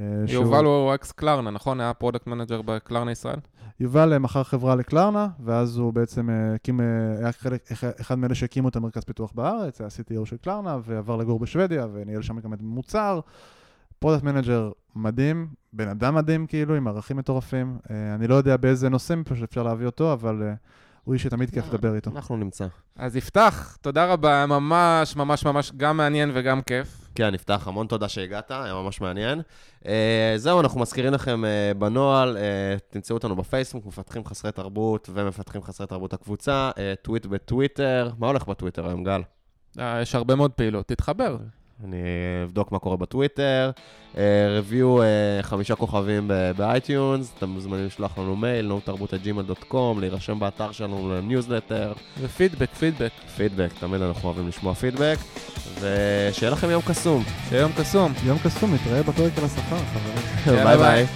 אה,
יובל הוא אקס קלרנה, נכון? היה product manager בקלרנה ישראל?
יובל אה, מכר חברה לקלרנה, ואז הוא בעצם אה, הקים, היה חלק, אחד- מאלה שהקימו את המרכז פיתוח בארץ, היה CTO של קלרנה, ועבר לגור בשוודיה, וניהל שם גם את מוצר. product manager מדהים, בן אדם מדהים כאילו, עם ערכים מטורפים. אני לא יודע באיזה נושאים אפשר להביא אותו, אבל הוא איש שתמיד כיף לדבר איתו.
אנחנו נמצא.
אז יפתח, תודה רבה, היה ממש ממש ממש גם מעניין וגם כיף.
כן, נפתח, המון תודה שהגעת, היה ממש מעניין. Uh, זהו, אנחנו מזכירים לכם uh, בנוהל, uh, תמצאו אותנו בפייסבוק, מפתחים חסרי תרבות ומפתחים חסרי תרבות הקבוצה, uh, טוויט בטוויטר. מה הולך בטוויטר היום, גל?
אה, יש הרבה מאוד פעילות, תתחבר.
אני אבדוק מה קורה בטוויטר. רביו חמישה כוכבים ב iTunes, אתם מוזמנים לשלוח לנו מייל, notarbut.gmail.com, להירשם באתר שלנו לניוזלטר,
ופידבק, פידבק.
פידבק, תמיד אנחנו אוהבים לשמוע פידבק, ושיהיה לכם יום קסום.
שיהיה יום קסום.
יום קסום, נתראה בפרק על השכר, חברים.
ביי
ביי.
ביי.